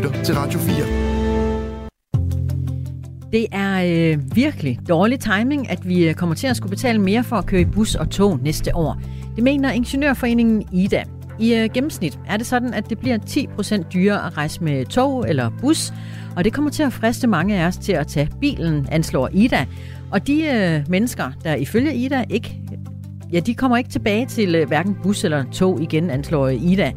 lytter til Radio 4. Det er øh, virkelig dårlig timing, at vi øh, kommer til at skulle betale mere for at køre i bus og tog næste år. Det mener Ingeniørforeningen IDA. I øh, gennemsnit er det sådan, at det bliver 10% dyrere at rejse med tog eller bus, og det kommer til at friste mange af os til at tage bilen, anslår Ida. Og de øh, mennesker, der ifølge Ida ikke ja, de kommer ikke tilbage til øh, hverken bus eller tog igen, anslår Ida.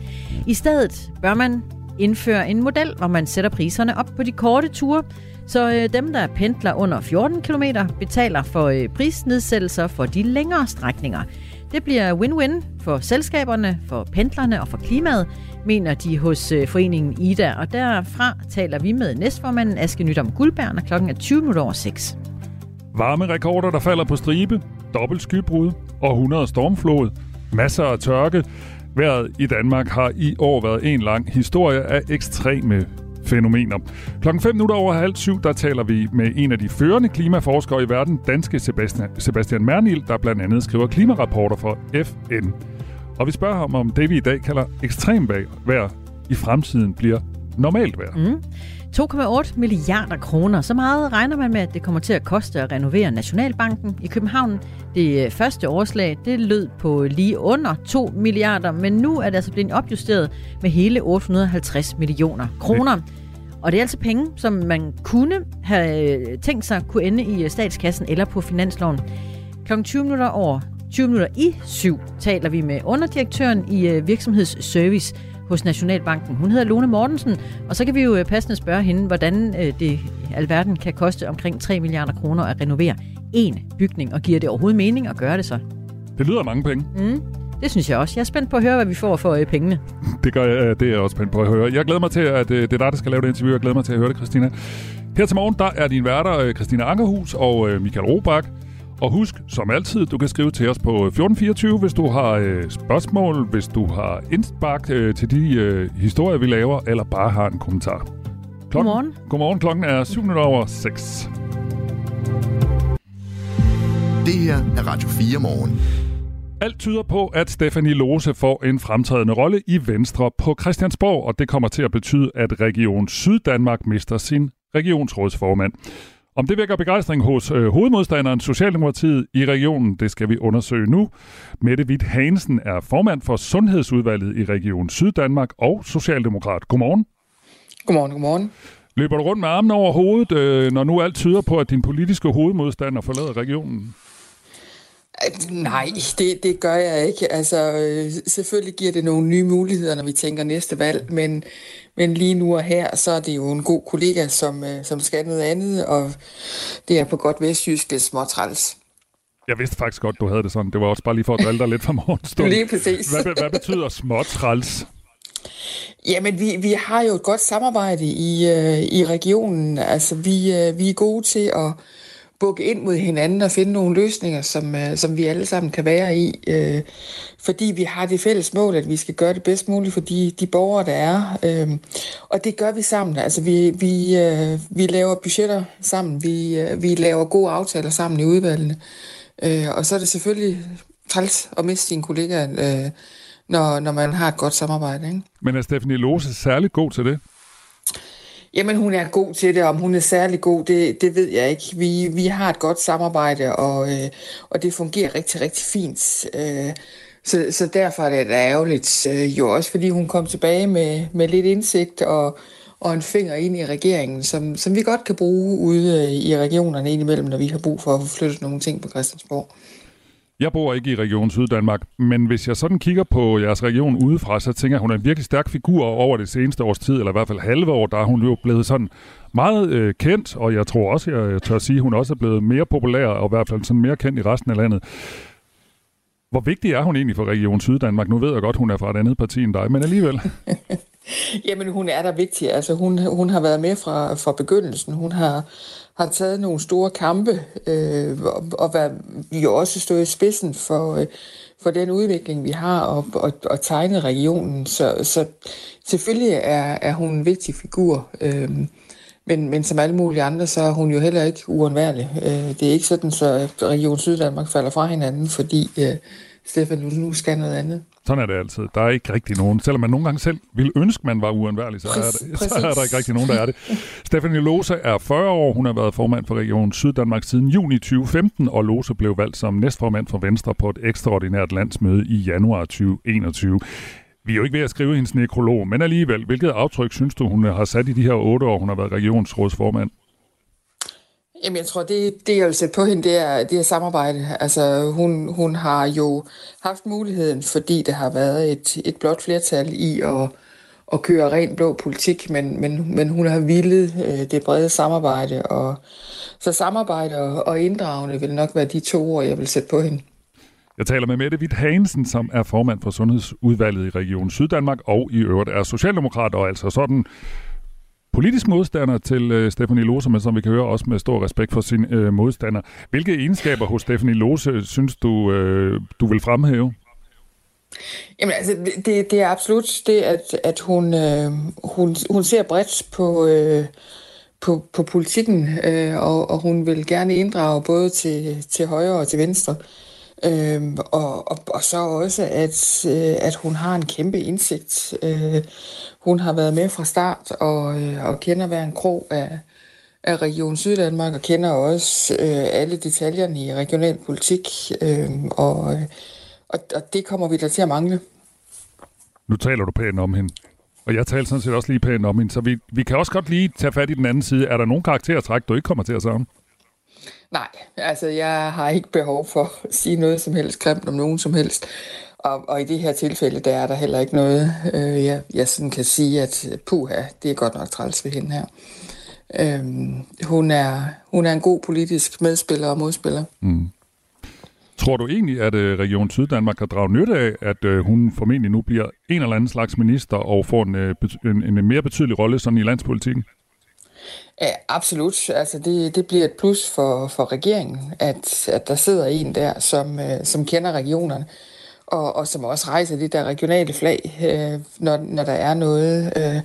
I stedet bør man indføre en model, hvor man sætter priserne op på de korte ture, så øh, dem, der pendler under 14 km, betaler for øh, prisnedsættelser for de længere strækninger. Det bliver win-win for selskaberne, for pendlerne og for klimaet, mener de hos øh, foreningen Ida. Og derfra taler vi med næstformanden Aske Nyt om Guldbærn, og klokken er 20 minutter over 6. Varme rekorder, der falder på stribe, dobbelt skybrud og 100 stormflod, masser af tørke. Været i Danmark har i år været en lang historie af ekstreme fænomener. Klokken 5 minutter over halv syv, der taler vi med en af de førende klimaforskere i verden, danske Sebastian, Sebastian Mernil, der blandt andet skriver klimarapporter for FN. Og vi spørger ham, om det vi i dag kalder ekstrem vejr i fremtiden bliver normalt vejr. Mm. 2,8 milliarder kroner. Så meget regner man med, at det kommer til at koste at renovere Nationalbanken i København. Det øh, første overslag det lød på lige under 2 milliarder, men nu er det altså blevet opjusteret med hele 850 millioner kroner. Og det er altså penge, som man kunne have øh, tænkt sig kunne ende i øh, statskassen eller på finansloven. Kl. 20 minutter over 20 minutter i syv taler vi med underdirektøren i virksomhedsservice, hos Nationalbanken. Hun hedder Lone Mortensen, og så kan vi jo øh, passende spørge hende, hvordan øh, det alverden kan koste omkring 3 milliarder kroner at renovere en bygning, og giver det overhovedet mening at gøre det så? Det lyder mange penge. Mm. Det synes jeg også. Jeg er spændt på at høre, hvad vi får for øh, pengene. Det gør jeg, det er jeg også spændt på at høre. Jeg glæder mig til, at det er dig, der skal lave det interview. Jeg glæder mig til at høre det, Christina. Her til morgen, der er din værter Christina Ankerhus og Michael Robach. Og husk, som altid, du kan skrive til os på 1424, hvis du har øh, spørgsmål, hvis du har indspark øh, til de øh, historier, vi laver, eller bare har en kommentar. Klokken, godmorgen. Godmorgen, klokken er 7 over 6. Det her er Radio 4 morgen. Alt tyder på, at Stefanie Lose får en fremtrædende rolle i Venstre på Christiansborg, og det kommer til at betyde, at Region Syddanmark mister sin regionsrådsformand. Om det vækker begejstring hos øh, hovedmodstanderen Socialdemokratiet i regionen, det skal vi undersøge nu. Mette Witt Hansen er formand for Sundhedsudvalget i Region Syddanmark og Socialdemokrat. Godmorgen. Godmorgen, godmorgen. Løber du rundt med armen over hovedet, øh, når nu alt tyder på, at din politiske hovedmodstander forlader regionen? Nej, det, det gør jeg ikke. Altså, øh, selvfølgelig giver det nogle nye muligheder, når vi tænker næste valg, men, men lige nu og her, så er det jo en god kollega, som, øh, som skal noget andet, og det er på godt vestjysk småtræls. Jeg vidste faktisk godt, du havde det sådan. Det var også bare lige for at drille dig lidt fra morgenstunden. Lige præcis. Hvad, hvad betyder småtræls? Jamen, vi, vi har jo et godt samarbejde i, øh, i regionen. Altså, vi, øh, vi er gode til at bukke ind mod hinanden og finde nogle løsninger, som, øh, som vi alle sammen kan være i. Øh, fordi vi har det fælles mål, at vi skal gøre det bedst muligt for de, de borgere, der er. Øh, og det gør vi sammen. Altså, vi, vi, øh, vi laver budgetter sammen. Vi, øh, vi laver gode aftaler sammen i udvalgene. Øh, og så er det selvfølgelig træls at miste sine kollegaer, øh, når, når man har et godt samarbejde. Ikke? Men er Stephanie Lose særlig god til det? Jamen, hun er god til det, om hun er særlig god, det, det ved jeg ikke. Vi, vi har et godt samarbejde, og, øh, og det fungerer rigtig, rigtig fint. Øh, så, så derfor er det ærgerligt, øh, jo også fordi hun kom tilbage med, med lidt indsigt og, og en finger ind i regeringen, som, som vi godt kan bruge ude øh, i regionerne indimellem, når vi har brug for at flytte nogle ting på Christiansborg. Jeg bor ikke i Region Syddanmark, men hvis jeg sådan kigger på jeres region udefra, så tænker jeg, at hun er en virkelig stærk figur over det seneste års tid, eller i hvert fald halve år, der er hun jo blevet sådan meget øh, kendt, og jeg tror også, jeg tør sige, at hun også er blevet mere populær, og i hvert fald sådan mere kendt i resten af landet. Hvor vigtig er hun egentlig for Region Syddanmark? Nu ved jeg godt, hun er fra et andet parti end dig, men alligevel. Jamen, hun er der vigtig. Altså, hun, hun har været med fra, fra begyndelsen. Hun har har taget nogle store kampe, øh, og, og været, jo også stået i spidsen for, øh, for den udvikling, vi har, og, og, og tegnet regionen. Så, så selvfølgelig er, er hun en vigtig figur. Øh, men, men som alle mulige andre, så er hun jo heller ikke uundværlig. Øh, det er ikke sådan, så Region Syddanmark falder fra hinanden, fordi øh, Stefan nu skal noget andet. Sådan er det altid. Der er ikke rigtig nogen. Selvom man nogle gange selv ville ønske, man var uundværlig, så, er, det, så er der ikke rigtig nogen, der er det. Stefanie Lose er 40 år. Hun har været formand for Region Syddanmark siden juni 2015, og Lose blev valgt som næstformand for Venstre på et ekstraordinært landsmøde i januar 2021. Vi er jo ikke ved at skrive hendes nekrolog, men alligevel, hvilket aftryk synes du, hun har sat i de her otte år, hun har været regionsrådsformand? Jamen, jeg tror, det, det jeg vil sætte på hende, det er, det er samarbejde. Altså, hun, hun har jo haft muligheden, fordi det har været et, et blot flertal i at, at køre ren blå politik, men, men, men hun har villet øh, det brede samarbejde, og så samarbejde og, og inddragende vil nok være de to ord, jeg vil sætte på hende. Jeg taler med Mette Witt Hansen, som er formand for Sundhedsudvalget i Region Syddanmark, og i øvrigt er socialdemokrat, og altså sådan politisk modstander til øh, Stephanie Lose, men som vi kan høre også med stor respekt for sin øh, modstander. Hvilke egenskaber hos Stephanie Lose synes du, øh, du vil fremhæve? Jamen altså, det, det er absolut det, at, at hun, øh, hun, hun ser bredt på, øh, på, på politikken, øh, og, og hun vil gerne inddrage både til, til højre og til venstre. Øhm, og, og, og så også, at, øh, at hun har en kæmpe indsigt. Øh, hun har været med fra start og, øh, og kender hver en krog af, af Region Syddanmark og kender også øh, alle detaljerne i regional politik. Øh, og, og, og det kommer vi da til at mangle. Nu taler du pænt om hende. Og jeg taler sådan set også lige pænt om hende, så vi, vi kan også godt lige tage fat i den anden side. Er der nogen karaktertræk, du ikke kommer til at sige? Nej, altså jeg har ikke behov for at sige noget som helst grimt om nogen som helst. Og, og i det her tilfælde, der er der heller ikke noget, øh, jeg, jeg sådan kan sige, at puha, det er godt nok træls ved hende her. Øhm, hun, er, hun er en god politisk medspiller og modspiller. Mm. Tror du egentlig, at øh, Region Syddanmark kan drage nytte af, at øh, hun formentlig nu bliver en eller anden slags minister og får en, øh, en, en mere betydelig rolle sådan i landspolitikken? Ja, absolut. Altså det, det bliver et plus for, for regeringen, at, at der sidder en der, som, øh, som kender regionerne, og, og som også rejser det der regionale flag, øh, når, når der er noget. Øh,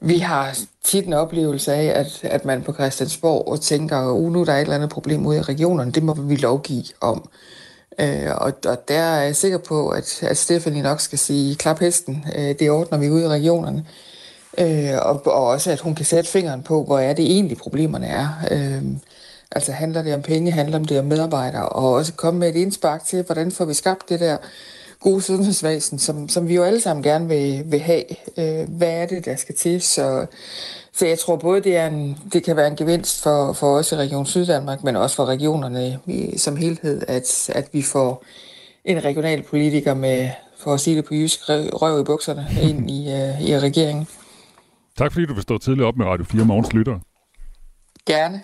vi har tit en oplevelse af, at, at man på Christiansborg og tænker, uh, nu er der et eller andet problem ude i regionerne, det må vi lovgive om. Øh, og, og der er jeg sikker på, at, at Stephanie nok skal sige, klap hesten, øh, det ordner vi ude i regionerne. Øh, Øh, og, og også, at hun kan sætte fingeren på, hvor er det egentlig problemerne er. Øh, altså handler det om penge, handler det om medarbejdere, og også komme med et indspark til, hvordan får vi skabt det der gode sundhedsvæsen, som, som vi jo alle sammen gerne vil, vil have. Øh, hvad er det, der skal til? Så, så jeg tror både, det, er en, det kan være en gevinst for, for os i Region Syddanmark, men også for regionerne i, som helhed, at, at vi får en regional politiker med, for at sige det på jysk, røv i bukserne ind i, uh, i regeringen. Tak fordi du vil stå tidligt op med Radio 4 Morgens Lytter. Gerne.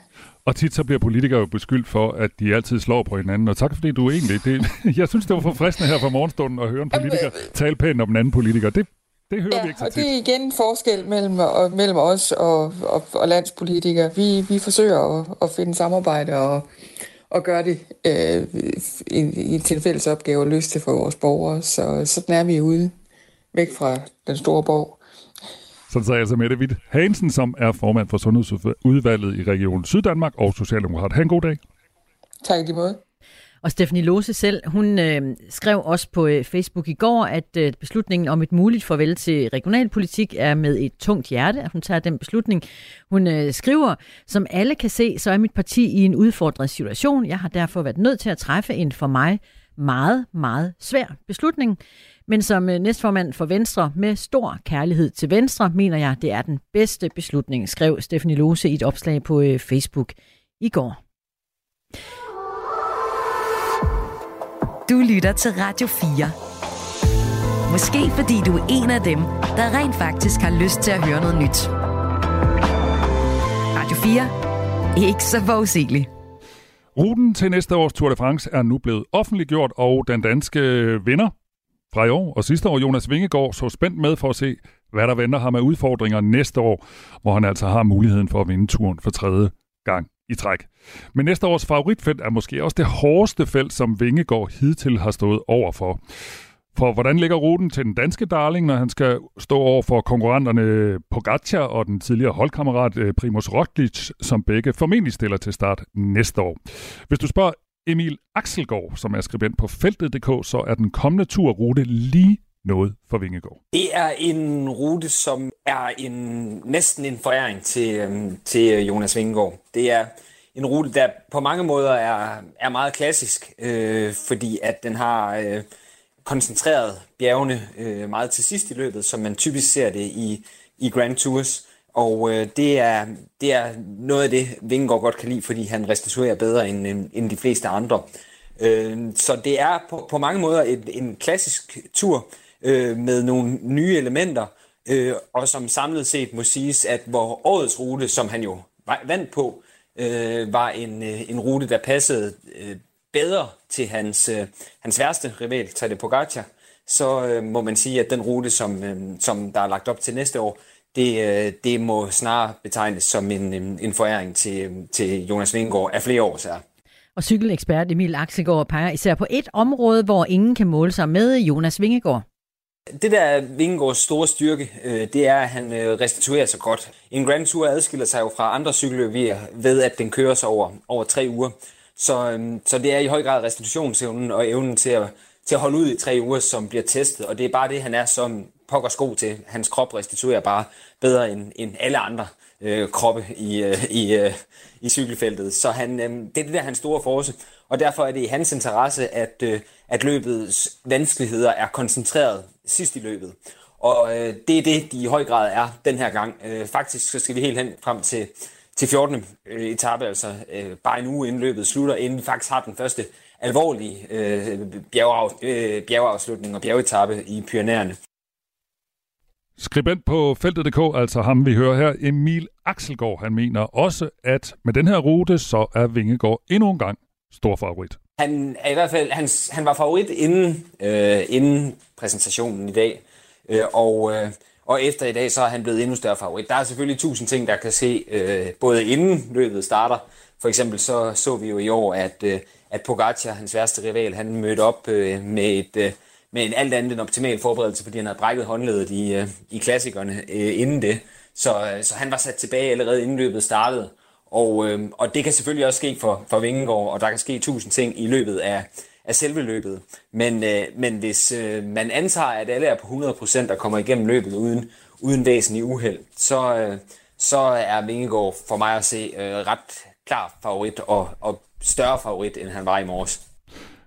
Og tit så bliver politikere jo beskyldt for, at de altid slår på hinanden. Og tak fordi du egentlig... Det, jeg synes, det var forfriskende her fra morgenstunden at høre en politiker tale pænt om en anden politiker. Det, det hører ja, vi ikke så tit. og det er igen en forskel mellem, og, mellem os og, og, og landspolitikere. Vi, vi forsøger at, at finde samarbejde og, og gøre det øh, i, i, til fælles opgave og løse det for vores borgere. Så sådan er vi ude væk fra den store borg. Sådan sagde altså Mette Witt Hansen, som er formand for Sundhedsudvalget i Region Syddanmark og Socialdemokrat. Ha' en god dag. Tak i måde. Og Stephanie Lose selv, hun øh, skrev også på øh, Facebook i går, at øh, beslutningen om et muligt farvel til regionalpolitik er med et tungt hjerte, at hun tager den beslutning. Hun øh, skriver, som alle kan se, så er mit parti i en udfordret situation. Jeg har derfor været nødt til at træffe en for mig meget, meget svær beslutning. Men som øh, næstformand for Venstre med stor kærlighed til Venstre, mener jeg, det er den bedste beslutning, skrev Stephanie Lose i et opslag på øh, Facebook i går. Du lytter til Radio 4. Måske fordi du er en af dem, der rent faktisk har lyst til at høre noget nyt. Radio 4. Ikke så forudsigeligt. Ruten til næste års Tour de France er nu blevet offentliggjort, og den danske vinder fra i år og sidste år, Jonas Vingegaard, så spændt med for at se, hvad der venter ham af udfordringer næste år, hvor han altså har muligheden for at vinde turen for tredje gang i træk. Men næste års favoritfelt er måske også det hårdeste felt, som Vingegaard hidtil har stået over for. For hvordan ligger ruten til den danske darling, når han skal stå over for konkurrenterne Pogacar og den tidligere holdkammerat eh, Primus Primoz Roglic, som begge formentlig stiller til start næste år? Hvis du spørger Emil Axelgaard, som er skribent på feltet.dk, så er den kommende turrute lige noget for Vingegård. Det er en rute, som er en, næsten en foræring til, øhm, til øh, Jonas Vingegaard. Det er en rute, der på mange måder er, er meget klassisk, øh, fordi at den har øh, koncentreret bjergene øh, meget til sidst i løbet, som man typisk ser det i, i Grand Tours. Og øh, det, er, det er noget af det, Vingegaard godt kan lide, fordi han restituerer bedre end, end, end de fleste andre. Øh, så det er på, på mange måder et, en klassisk tur øh, med nogle nye elementer, øh, og som samlet set må siges, at hvor årets rute, som han jo vandt på, øh, var en, øh, en rute, der passede øh, bedre til hans, øh, hans værste rival, Tadej Pogacar, så øh, må man sige, at den rute, som, øh, som der er lagt op til næste år, det, øh, det må snarere betegnes som en, en foræring til, til Jonas Vingegaard af flere år siden. Og cykelekspert Emil Axelgaard peger især på et område, hvor ingen kan måle sig med Jonas Vingegaard. Det der er Vingegaards store styrke, øh, det er, at han øh, restituerer sig godt. En Grand Tour adskiller sig jo fra andre cykelløb ved, at den kører sig over, over tre uger. Så, så det er i høj grad restitutionsevnen og evnen til at, til at holde ud i tre uger, som bliver testet. Og det er bare det, han er som pokker sko til. Hans krop restituerer bare bedre end, end alle andre øh, kroppe i, øh, i, øh, i cykelfeltet. Så han, øh, det er det der hans store force, og derfor er det i hans interesse, at, øh, at løbets vanskeligheder er koncentreret sidst i løbet. Og øh, det er det, de i høj grad er den her gang. Øh, faktisk så skal vi helt hen frem til, til 14. Øh, etape, altså øh, bare en uge inden løbet slutter, inden vi faktisk har den første alvorlige øh, bjergeaf, øh, bjergeafslutning og bjergetappe i Pyrenæerne. Skribent på feltet.dk, altså ham vi hører her, Emil Axelgaard, han mener også, at med den her rute, så er Vingegaard endnu en gang stor favorit. Han er i hvert fald, han, han var favorit inden, øh, inden præsentationen i dag, øh, og, øh, og efter i dag, så er han blevet endnu større favorit. Der er selvfølgelig tusind ting, der kan se, øh, både inden løbet starter. For eksempel så så vi jo i år, at, øh, at Pogacar, hans værste rival, han mødte op øh, med et... Øh, med en alt andet end optimal forberedelse, fordi han havde brækket håndledet i, øh, i klassikerne øh, inden det. Så, øh, så han var sat tilbage allerede inden løbet startede. Og, øh, og det kan selvfølgelig også ske for, for Vingegaard, og der kan ske tusind ting i løbet af, af selve løbet. Men, øh, men hvis øh, man antager, at alle er på 100% og kommer igennem løbet uden, uden væsentlig uheld, så, øh, så er Vingegaard for mig at se øh, ret klar favorit og, og større favorit, end han var i morges.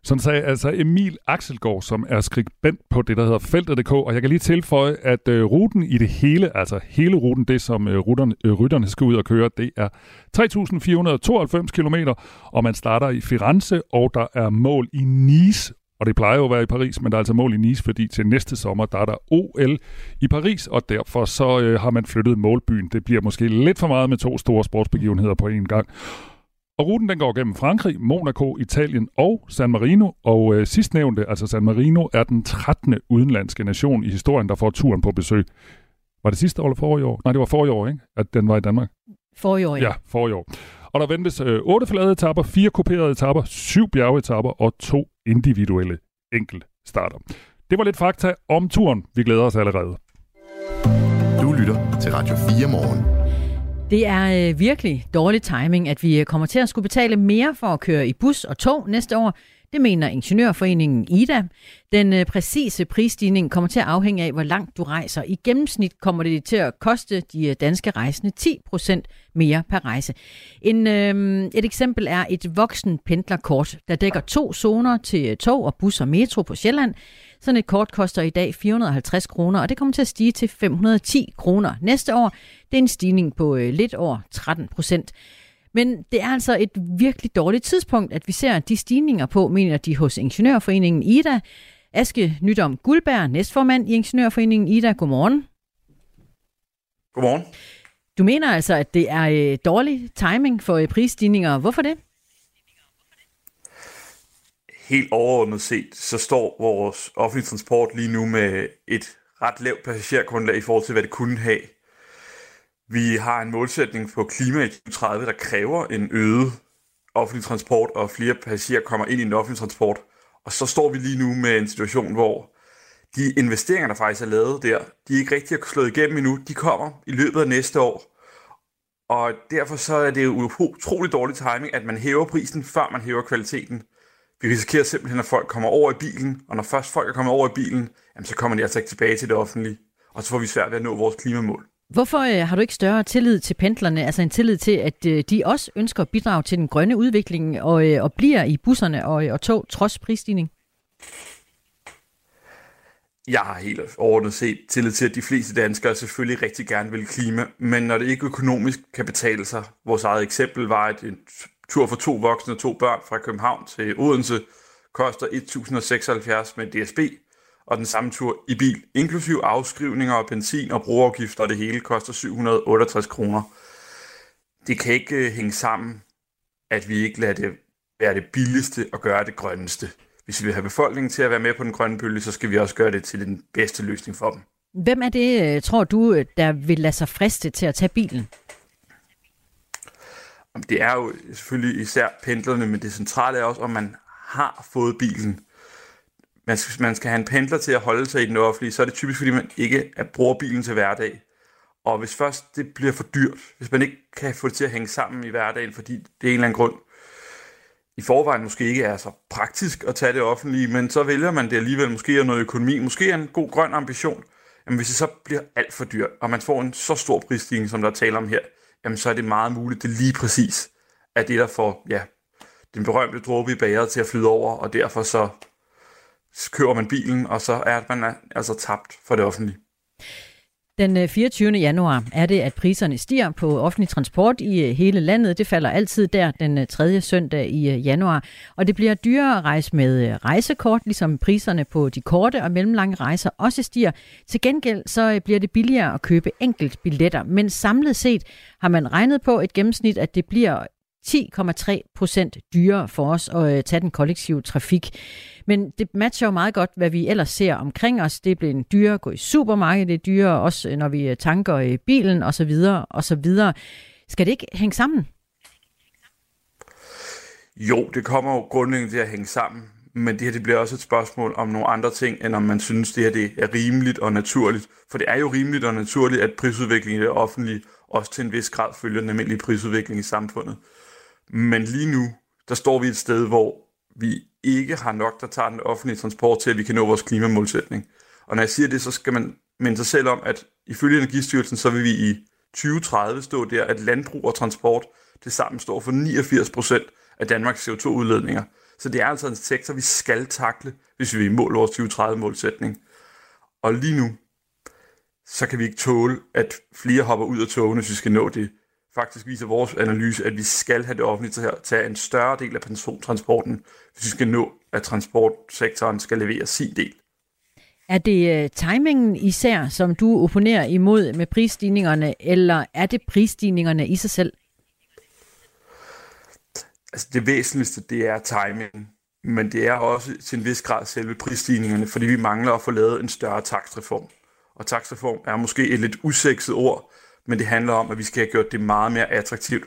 Sådan sagde altså Emil Axelgaard, som er skribent på det, der hedder feltet.dk. Og jeg kan lige tilføje, at øh, ruten i det hele, altså hele ruten, det som øh, rytterne, øh, rytterne skal ud og køre, det er 3.492 km, og man starter i Firenze, og der er mål i Nice. Og det plejer jo at være i Paris, men der er altså mål i Nice, fordi til næste sommer, der er der OL i Paris, og derfor så øh, har man flyttet målbyen. Det bliver måske lidt for meget med to store sportsbegivenheder på én gang. Og ruten den går gennem Frankrig, Monaco, Italien og San Marino. Og øh, sidstnævnte, altså San Marino, er den 13. udenlandske nation i historien, der får turen på besøg. Var det sidste år eller forrige år? Nej, det var forrige år, ikke? At den var i Danmark. Forrige år, ja. Ja, forrige år. Og der ventes øh, otte flade etapper, fire kuperede etapper, syv bjergetapper og to individuelle enkeltstarter. Det var lidt fakta om turen. Vi glæder os allerede. Du lytter til Radio 4 morgen. Det er øh, virkelig dårlig timing, at vi øh, kommer til at skulle betale mere for at køre i bus og tog næste år. Det mener Ingeniørforeningen IDA. Den øh, præcise prisstigning kommer til at afhænge af, hvor langt du rejser. I gennemsnit kommer det til at koste de øh, danske rejsende 10% mere per rejse. En, øh, et eksempel er et voksen pendlerkort, der dækker to zoner til øh, tog og bus og metro på Sjælland. Sådan et kort koster i dag 450 kroner, og det kommer til at stige til 510 kroner næste år. Det er en stigning på øh, lidt over 13 procent. Men det er altså et virkelig dårligt tidspunkt, at vi ser de stigninger på, mener de hos Ingeniørforeningen IDA. Aske Nydom Guldberg, næstformand i Ingeniørforeningen IDA. Godmorgen. Godmorgen. Du mener altså, at det er øh, dårlig timing for øh, prisstigninger. Hvorfor det? Helt overordnet set, så står vores offentlige transport lige nu med et ret lavt passagergrundlag i forhold til, hvad det kunne have. Vi har en målsætning på klima i 2030, der kræver en øget offentlig transport, og flere passagerer kommer ind i den offentlige transport. Og så står vi lige nu med en situation, hvor de investeringer, der faktisk er lavet der, de er ikke rigtig slået igennem endnu. De kommer i løbet af næste år. Og derfor så er det jo utrolig dårlig timing, at man hæver prisen, før man hæver kvaliteten. Vi risikerer simpelthen, at folk kommer over i bilen, og når først folk er kommet over i bilen, jamen, så kommer de altså ikke tilbage til det offentlige, og så får vi svært ved at nå vores klimamål. Hvorfor øh, har du ikke større tillid til pendlerne, altså en tillid til, at øh, de også ønsker at bidrage til den grønne udvikling og, øh, og bliver i busserne og, og tog trods prisstigning? Jeg har helt overordnet set tillid til, at de fleste danskere selvfølgelig rigtig gerne vil klima, men når det ikke økonomisk kan betale sig, vores eget eksempel var, at en tur for to voksne og to børn fra København til Odense koster 1.076 med DSB, og den samme tur i bil, inklusiv afskrivninger og benzin og brugerafgifter, og det hele koster 768 kroner. Det kan ikke uh, hænge sammen, at vi ikke lader det være det billigste og gøre det grønneste. Hvis vi vil have befolkningen til at være med på den grønne bølge, så skal vi også gøre det til den bedste løsning for dem. Hvem er det, øh, tror du, øh, der vil lade sig friste til at tage bilen? Det er jo selvfølgelig især pendlerne, men det centrale er også, om man har fået bilen. Man skal, man skal have en pendler til at holde sig i den offentlige, så er det typisk, fordi man ikke bruger bilen til hverdag. Og hvis først det bliver for dyrt, hvis man ikke kan få det til at hænge sammen i hverdagen, fordi det er en eller anden grund, i forvejen måske ikke er så praktisk at tage det offentlige, men så vælger man det alligevel, måske er noget økonomi, måske er en god grøn ambition, men hvis det så bliver alt for dyrt, og man får en så stor prisstigning, som der taler om her, jamen så er det meget muligt, det lige præcis er det, der får ja, den berømte dråbe i bageret til at flyde over, og derfor så kører man bilen, og så er man altså tabt for det offentlige. Den øh, 24. Januar er det, at priserne stiger på offentlig transport i øh, hele landet. Det falder altid der den øh, 3. Søndag i januar. Og det bliver dyrere at rejse med rejsekort, ligesom priserne på de korte og mellemlange rejser også stiger. Til gengæld så bliver det billigere at købe enkelt billetter. Men samlet set har man regnet på et gennemsnit, at det bliver 10,3 procent dyrere for os at øh, tage den kollektive trafik. Men det matcher jo meget godt, hvad vi ellers ser omkring os. Det bliver dyrere at gå i supermarkedet, det er dyrere også, øh, når vi øh, tanker i bilen osv. videre. Skal det ikke hænge sammen? Jo, det kommer jo grundlæggende til at hænge sammen. Men det her det bliver også et spørgsmål om nogle andre ting, end om man synes, det her det er rimeligt og naturligt. For det er jo rimeligt og naturligt, at prisudviklingen i det offentlige også til en vis grad følger den almindelige prisudvikling i samfundet. Men lige nu, der står vi et sted, hvor vi ikke har nok, der tager den offentlige transport til, at vi kan nå vores klimamålsætning. Og når jeg siger det, så skal man minde sig selv om, at ifølge Energistyrelsen, så vil vi i 2030 stå der, at landbrug og transport til sammen står for 89 procent af Danmarks CO2-udledninger. Så det er altså en sektor, vi skal takle, hvis vi vil måle vores 2030-målsætning. Og lige nu, så kan vi ikke tåle, at flere hopper ud af togene, hvis vi skal nå det. Faktisk viser vores analyse, at vi skal have det offentlige til at tage en større del af persontransporten, hvis vi skal nå, at transportsektoren skal levere sin del. Er det uh, timingen især, som du opponerer imod med prisstigningerne, eller er det prisstigningerne i sig selv? Altså det væsentligste, det er timingen. Men det er også til en vis grad selve prisstigningerne, fordi vi mangler at få lavet en større takstreform. Og takstreform er måske et lidt usekset ord, men det handler om, at vi skal have gjort det meget mere attraktivt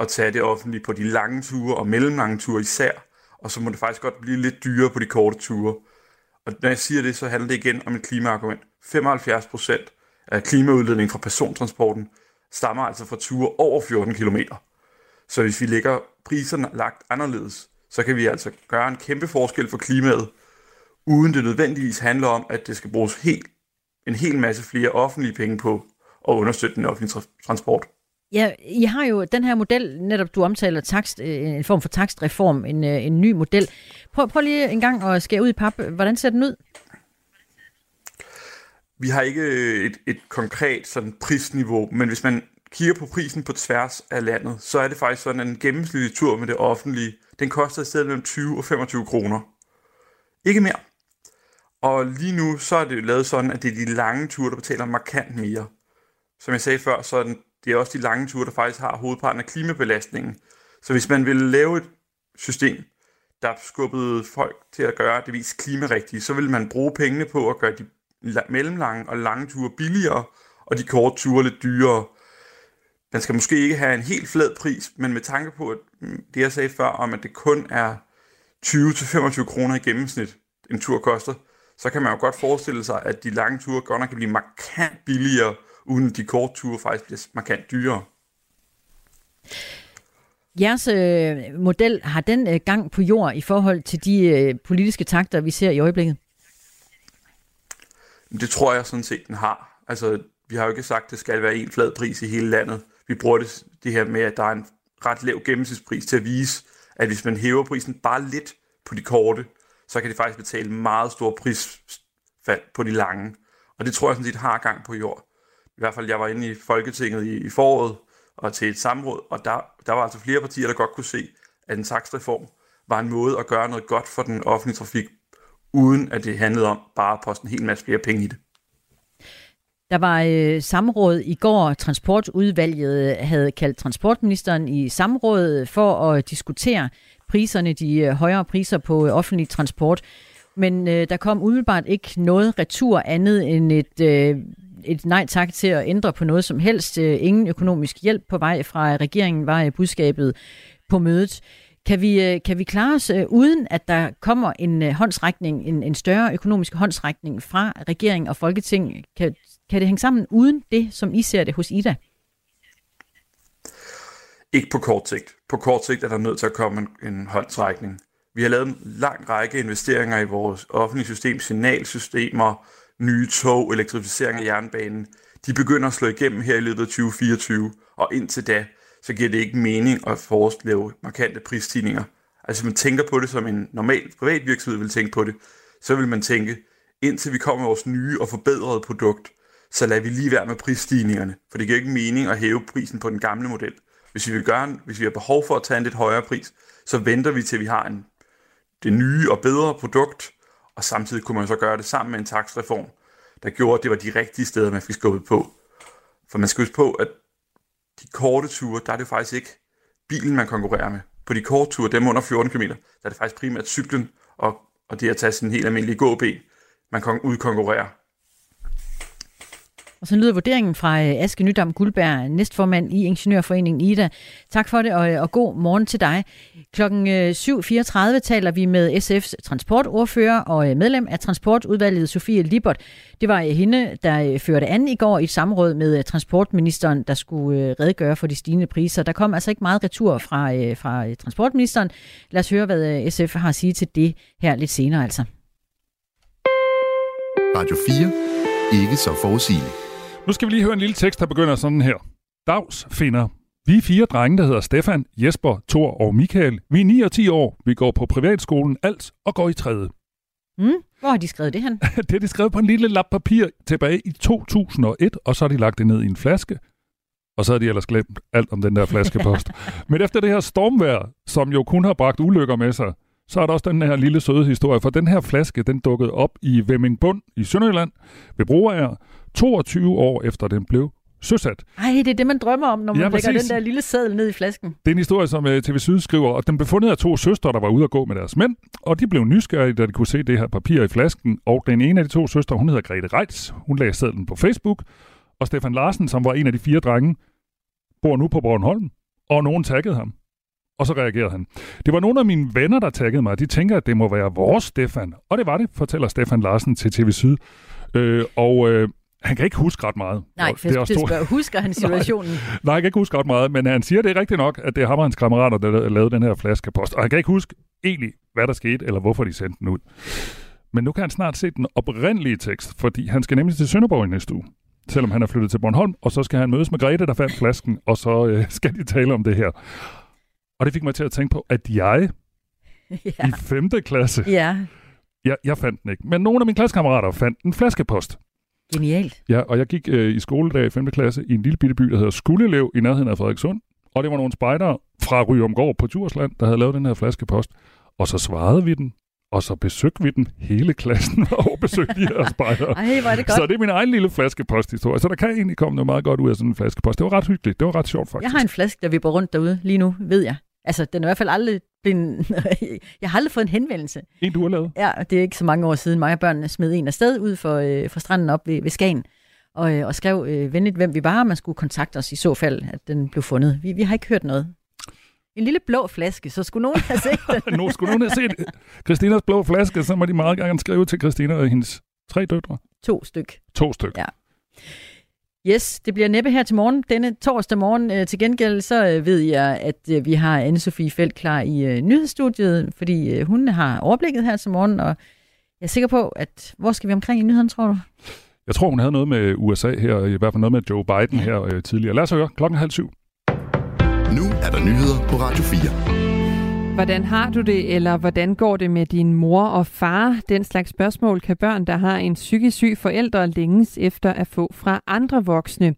at tage det offentlige på de lange ture og mellemlange ture især, og så må det faktisk godt blive lidt dyrere på de korte ture. Og når jeg siger det, så handler det igen om et klimaargument. 75 procent af klimaudledningen fra persontransporten stammer altså fra ture over 14 km. Så hvis vi lægger priserne lagt anderledes, så kan vi altså gøre en kæmpe forskel for klimaet, uden det nødvendigvis handler om, at det skal bruges helt, en hel masse flere offentlige penge på at understøtte den offentlige transport. Ja, I har jo den her model, netop du omtaler takst, øh, en form for takstreform, en, øh, en ny model. Prøv, prøv lige en gang at skære ud i pap. Hvordan ser den ud? Vi har ikke et, et konkret sådan prisniveau, men hvis man kigger på prisen på tværs af landet, så er det faktisk sådan, at en gennemsnitlig tur med det offentlige, den koster i stedet mellem 20 og 25 kroner. Ikke mere. Og lige nu, så er det lavet sådan, at det er de lange ture, der betaler markant mere. Som jeg sagde før, så er den, det er også de lange ture, der faktisk har hovedparten af klimabelastningen. Så hvis man vil lave et system, der skubbede folk til at gøre det vis klimarigtigt, så vil man bruge pengene på at gøre de mellemlange og lange ture billigere, og de korte ture lidt dyrere. Man skal måske ikke have en helt flad pris, men med tanke på at mm, det, jeg sagde før, om at det kun er 20-25 kroner i gennemsnit, en tur koster, så kan man jo godt forestille sig, at de lange ture godt nok kan blive markant billigere, uden de korte ture faktisk bliver markant dyrere. Jeres øh, model, har den øh, gang på jord i forhold til de øh, politiske takter, vi ser i øjeblikket? Det tror jeg sådan set, den har. Altså, vi har jo ikke sagt, at det skal være en flad pris i hele landet. Vi bruger det, det her med, at der er en ret lav gennemsnitspris til at vise, at hvis man hæver prisen bare lidt på de korte, så kan de faktisk betale meget store prisfald på de lange. Og det tror jeg sådan set har gang på jord. I hvert fald, jeg var inde i Folketinget i, i foråret og til et samråd, og der, der var altså flere partier, der godt kunne se, at en taksreform var en måde at gøre noget godt for den offentlige trafik, uden at det handlede om bare at poste en hel masse flere penge i det. Der var øh, samråd i går. Transportudvalget havde kaldt transportministeren i samråd for at diskutere priserne, de øh, højere priser på øh, offentlig transport. Men øh, der kom umiddelbart ikke noget retur andet end et, øh, et nej tak til at ændre på noget som helst. Øh, ingen økonomisk hjælp på vej fra regeringen var øh, budskabet på mødet. Kan vi, øh, kan vi klare os øh, uden, at der kommer en øh, håndsrækning, en, en større økonomisk håndsrækning fra regering og folketing? Kan, kan det hænge sammen uden det, som I ser det hos Ida? Ikke på kort sigt. På kort sigt er der nødt til at komme en, en håndsrækning. Vi har lavet en lang række investeringer i vores offentlige system, signalsystemer, nye tog, elektrificering af jernbanen. De begynder at slå igennem her i løbet af 2024, og indtil da, så giver det ikke mening at foreslå markante prisstigninger. Altså hvis man tænker på det som en normal privat virksomhed vil tænke på det, så vil man tænke, indtil vi kommer med vores nye og forbedrede produkt, så lader vi lige være med prisstigningerne, for det giver ikke mening at hæve prisen på den gamle model. Hvis vi, vil gøre hvis vi har behov for at tage en lidt højere pris, så venter vi til vi har en, det nye og bedre produkt, og samtidig kunne man så gøre det sammen med en taksreform, der gjorde, at det var de rigtige steder, man fik skubbet på. For man skal huske på, at de korte ture, der er det faktisk ikke bilen, man konkurrerer med. På de korte ture, dem under 14 km, der er det faktisk primært cyklen og, og det at tage sin helt almindelige gåben, man kan udkonkurrere. Og så lyder vurderingen fra øh, Aske Nydam Guldberg, næstformand i Ingeniørforeningen IDA. Tak for det, og, øh, og god morgen til dig. Klokken øh, 7.34 taler vi med SF's transportordfører og medlem af transportudvalget, Sofie Libert. Det var hende, der førte an i går i et samråd med transportministeren, der skulle redegøre for de stigende priser. Der kom altså ikke meget retur fra, fra transportministeren. Lad os høre, hvad SF har at sige til det her lidt senere altså. Radio 4. Ikke så forudsigeligt. Nu skal vi lige høre en lille tekst, der begynder sådan her. Dags finder. Vi er fire drenge, der hedder Stefan, Jesper, Thor og Michael. Vi er 9 og 10 år. Vi går på privatskolen alt og går i tredje. Mm, hvor har de skrevet det hen? det har de skrevet på en lille lap papir tilbage i 2001, og så har de lagt det ned i en flaske. Og så har de ellers glemt alt om den der flaskepost. Men efter det her stormvejr, som jo kun har bragt ulykker med sig, så er der også den her lille søde historie, for den her flaske, den dukkede op i Vemmingbund i Sønderjylland ved Broager, 22 år efter den blev søsat. Ej, det er det, man drømmer om, når man ja, lægger den der lille sædel ned i flasken. Det er en historie, som øh, TV Syd skriver, og den blev fundet af to søstre, der var ude at gå med deres mænd, og de blev nysgerrige, da de kunne se det her papir i flasken, og den ene af de to søstre, hun hedder Grete Reitz, hun lagde sædlen på Facebook, og Stefan Larsen, som var en af de fire drenge, bor nu på Bornholm, og nogen taggede ham. Og så reagerede han. Det var nogle af mine venner, der taggede mig. De tænker, at det må være vores Stefan. Og det var det, fortæller Stefan Larsen til TV Syd. Øh, og øh, han kan ikke huske ret meget. Nej, for det er også spørge, husker han situationen? nej, nej, han kan ikke huske ret meget, men han siger, det er rigtigt nok, at det er ham og hans kammerater, der lavede den her flaskepost. Og han kan ikke huske egentlig, hvad der skete, eller hvorfor de sendte den ud. Men nu kan han snart se den oprindelige tekst, fordi han skal nemlig til Sønderborg i næste uge selvom han er flyttet til Bornholm, og så skal han mødes med Grete, der fandt flasken, og så øh, skal de tale om det her. Og det fik mig til at tænke på, at jeg ja. i 5. klasse, ja. jeg, jeg fandt den ikke, men nogle af mine klassekammerater fandt en flaskepost. Genialt. Ja, og jeg gik øh, i skoledag i 5. klasse i en lille bitte by, der hedder Skuldelev i nærheden af Frederikssund. Og det var nogle spejdere fra Ryomgård på Djursland, der havde lavet den her flaskepost. Og så svarede vi den, og så besøgte vi den hele klassen og besøgte de her spejdere. Ej, er det godt. Så det er min egen lille flaskeposthistorie. Så der kan egentlig komme noget meget godt ud af sådan en flaskepost. Det var ret hyggeligt. Det var ret sjovt, faktisk. Jeg har en flaske, der vipper rundt derude lige nu, ved jeg. Altså, den er i hvert fald aldrig blevet... jeg har aldrig fået en henvendelse. En, du har lavet? Ja, det er ikke så mange år siden, mig og børnene smed en afsted ud for, øh, for stranden op ved, ved Skagen, og, øh, og skrev øh, venligt, hvem vi var, man skulle kontakte os i så fald, at den blev fundet. Vi, vi har ikke hørt noget. En lille blå flaske, så skulle nogen have set den. nu skulle nogen have set Christinas blå flaske, så må de meget gerne skrive til Christina og hendes tre døtre. To styk. To styk. Ja. Yes, det bliver næppe her til morgen. Denne torsdag morgen øh, til gengæld, så øh, ved jeg, at øh, vi har Anne-Sophie Felt klar i nyhedsstudiet, fordi hun har overblikket her til morgen, og jeg er sikker på, at hvor skal vi omkring i nyheden, tror du? Jeg tror, hun havde noget med USA her, i hvert fald noget med Joe Biden her øh, tidligere. Lad os høre klokken halv syv. Nu er der nyheder på Radio 4. Hvordan har du det, eller hvordan går det med din mor og far? Den slags spørgsmål kan børn, der har en psykisk syg forældre, længes efter at få fra andre voksne.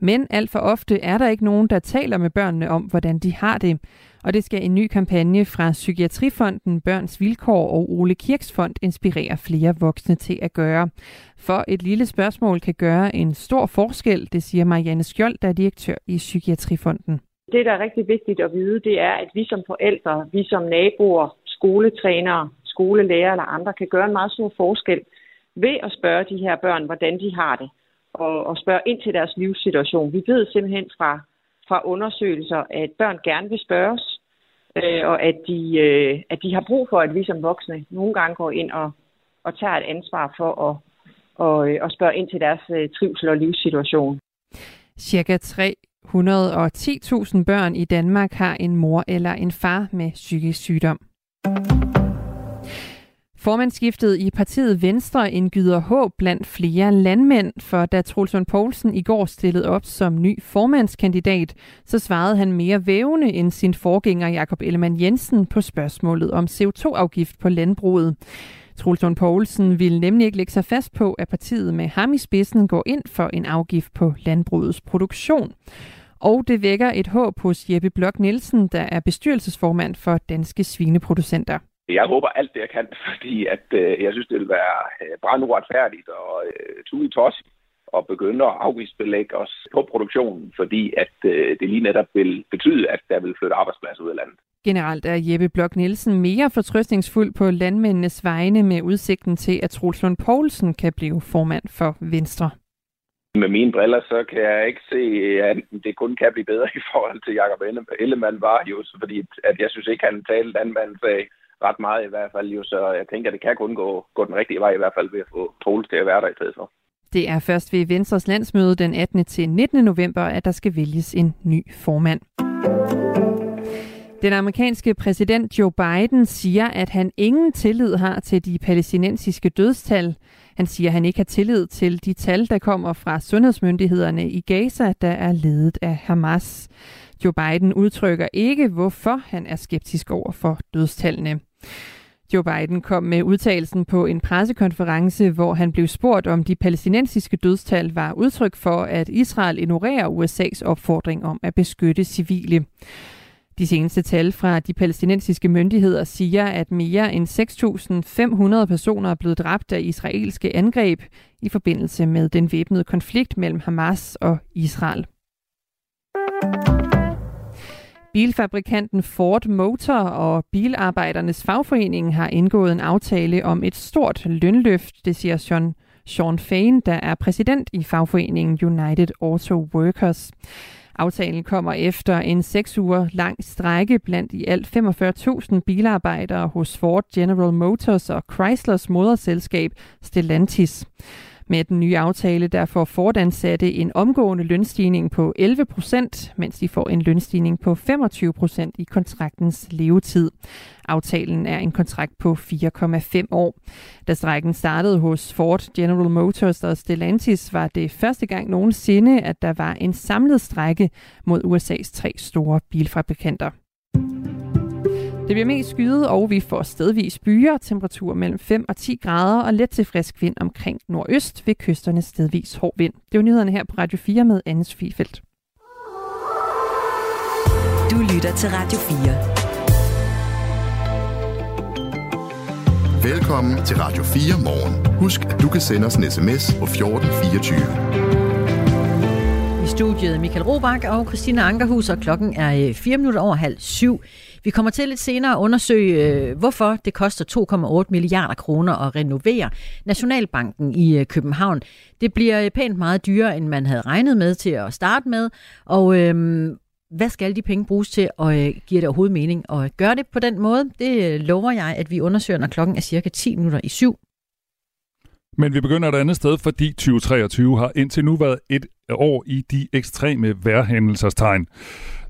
Men alt for ofte er der ikke nogen, der taler med børnene om, hvordan de har det. Og det skal en ny kampagne fra Psykiatrifonden, Børns Vilkår og Ole Kirks Fond inspirere flere voksne til at gøre. For et lille spørgsmål kan gøre en stor forskel, det siger Marianne Skjold, der er direktør i Psykiatrifonden. Det, der er rigtig vigtigt at vide, det er, at vi som forældre, vi som naboer, skoletrænere, skolelærer eller andre kan gøre en meget stor forskel ved at spørge de her børn, hvordan de har det, og, og spørge ind til deres livssituation. Vi ved simpelthen fra, fra undersøgelser, at børn gerne vil spørges, øh, og at de, øh, at de har brug for, at vi som voksne nogle gange går ind og, og tager et ansvar for at, og, øh, og spørge ind til deres øh, trivsel og livssituation. Cirka 3 110.000 børn i Danmark har en mor eller en far med psykisk sygdom. Formandsskiftet i partiet Venstre indgyder håb blandt flere landmænd, for da Trulsund Poulsen i går stillede op som ny formandskandidat, så svarede han mere vævende end sin forgænger Jakob Ellemann Jensen på spørgsmålet om CO2-afgift på landbruget. Trulsund Poulsen vil nemlig ikke lægge sig fast på, at partiet med ham i spidsen går ind for en afgift på landbrugets produktion. Og det vækker et håb hos Jeppe Blok Nielsen, der er bestyrelsesformand for Danske Svineproducenter. Jeg håber alt det, jeg kan, fordi at, øh, jeg synes, det vil være øh, brandretfærdigt og øh, tude tosset at begynde at afgiftsbelægge os på produktionen, fordi at øh, det lige netop vil betyde, at der vil flytte arbejdspladser ud af landet. Generelt er Jeppe Blok Nielsen mere fortrøstningsfuld på landmændenes vegne med udsigten til, at Troels Lund Poulsen kan blive formand for Venstre. Med mine briller, så kan jeg ikke se, at det kun kan blive bedre i forhold til Jacob Ellemann var jo, fordi at jeg synes ikke, han talte landmanden sag ret meget i hvert fald. Jo, så jeg tænker, at det kan kun gå, gå den rigtige vej i hvert fald ved at få Troels til at være der i stedet for. Det er først ved Venstres landsmøde den 18. til 19. november, at der skal vælges en ny formand. Den amerikanske præsident Joe Biden siger, at han ingen tillid har til de palæstinensiske dødstal. Han siger, at han ikke har tillid til de tal, der kommer fra sundhedsmyndighederne i Gaza, der er ledet af Hamas. Joe Biden udtrykker ikke, hvorfor han er skeptisk over for dødstallene. Joe Biden kom med udtalelsen på en pressekonference, hvor han blev spurgt, om de palæstinensiske dødstal var udtryk for, at Israel ignorerer USA's opfordring om at beskytte civile. De seneste tal fra de palæstinensiske myndigheder siger, at mere end 6.500 personer er blevet dræbt af israelske angreb i forbindelse med den væbnede konflikt mellem Hamas og Israel. Bilfabrikanten Ford Motor og Bilarbejdernes Fagforening har indgået en aftale om et stort lønløft, det siger Sean, Sean Fain, der er præsident i fagforeningen United Auto Workers. Aftalen kommer efter en seks uger lang strække blandt i alt 45.000 bilarbejdere hos Ford General Motors og Chryslers moderselskab Stellantis. Med den nye aftale der får Ford en omgående lønstigning på 11 procent, mens de får en lønstigning på 25 procent i kontraktens levetid. Aftalen er en kontrakt på 4,5 år. Da strækken startede hos Ford, General Motors og Stellantis, var det første gang nogensinde, at der var en samlet strække mod USA's tre store bilfabrikanter. Det bliver mest skyet, og vi får stedvis byer, temperatur mellem 5 og 10 grader og let til frisk vind omkring nordøst ved kysterne stedvis hård vind. Det var nyhederne her på Radio 4 med Anne Sofie Feldt. Du lytter til Radio 4. Velkommen til Radio 4 morgen. Husk, at du kan sende os en sms på 1424. I studiet Michael Robach og Christina Ankerhus, og klokken er 4 minutter over halv syv. Vi kommer til lidt senere at undersøge, øh, hvorfor det koster 2,8 milliarder kroner at renovere Nationalbanken i øh, København. Det bliver øh, pænt meget dyrere, end man havde regnet med til at starte med, og øhm, hvad skal de penge bruges til, og øh, giver det overhovedet mening at gøre det på den måde? Det lover jeg, at vi undersøger, når klokken er cirka 10 minutter i syv. Men vi begynder et andet sted, fordi 2023 har indtil nu været et år i de ekstreme vejrhændelsestegn.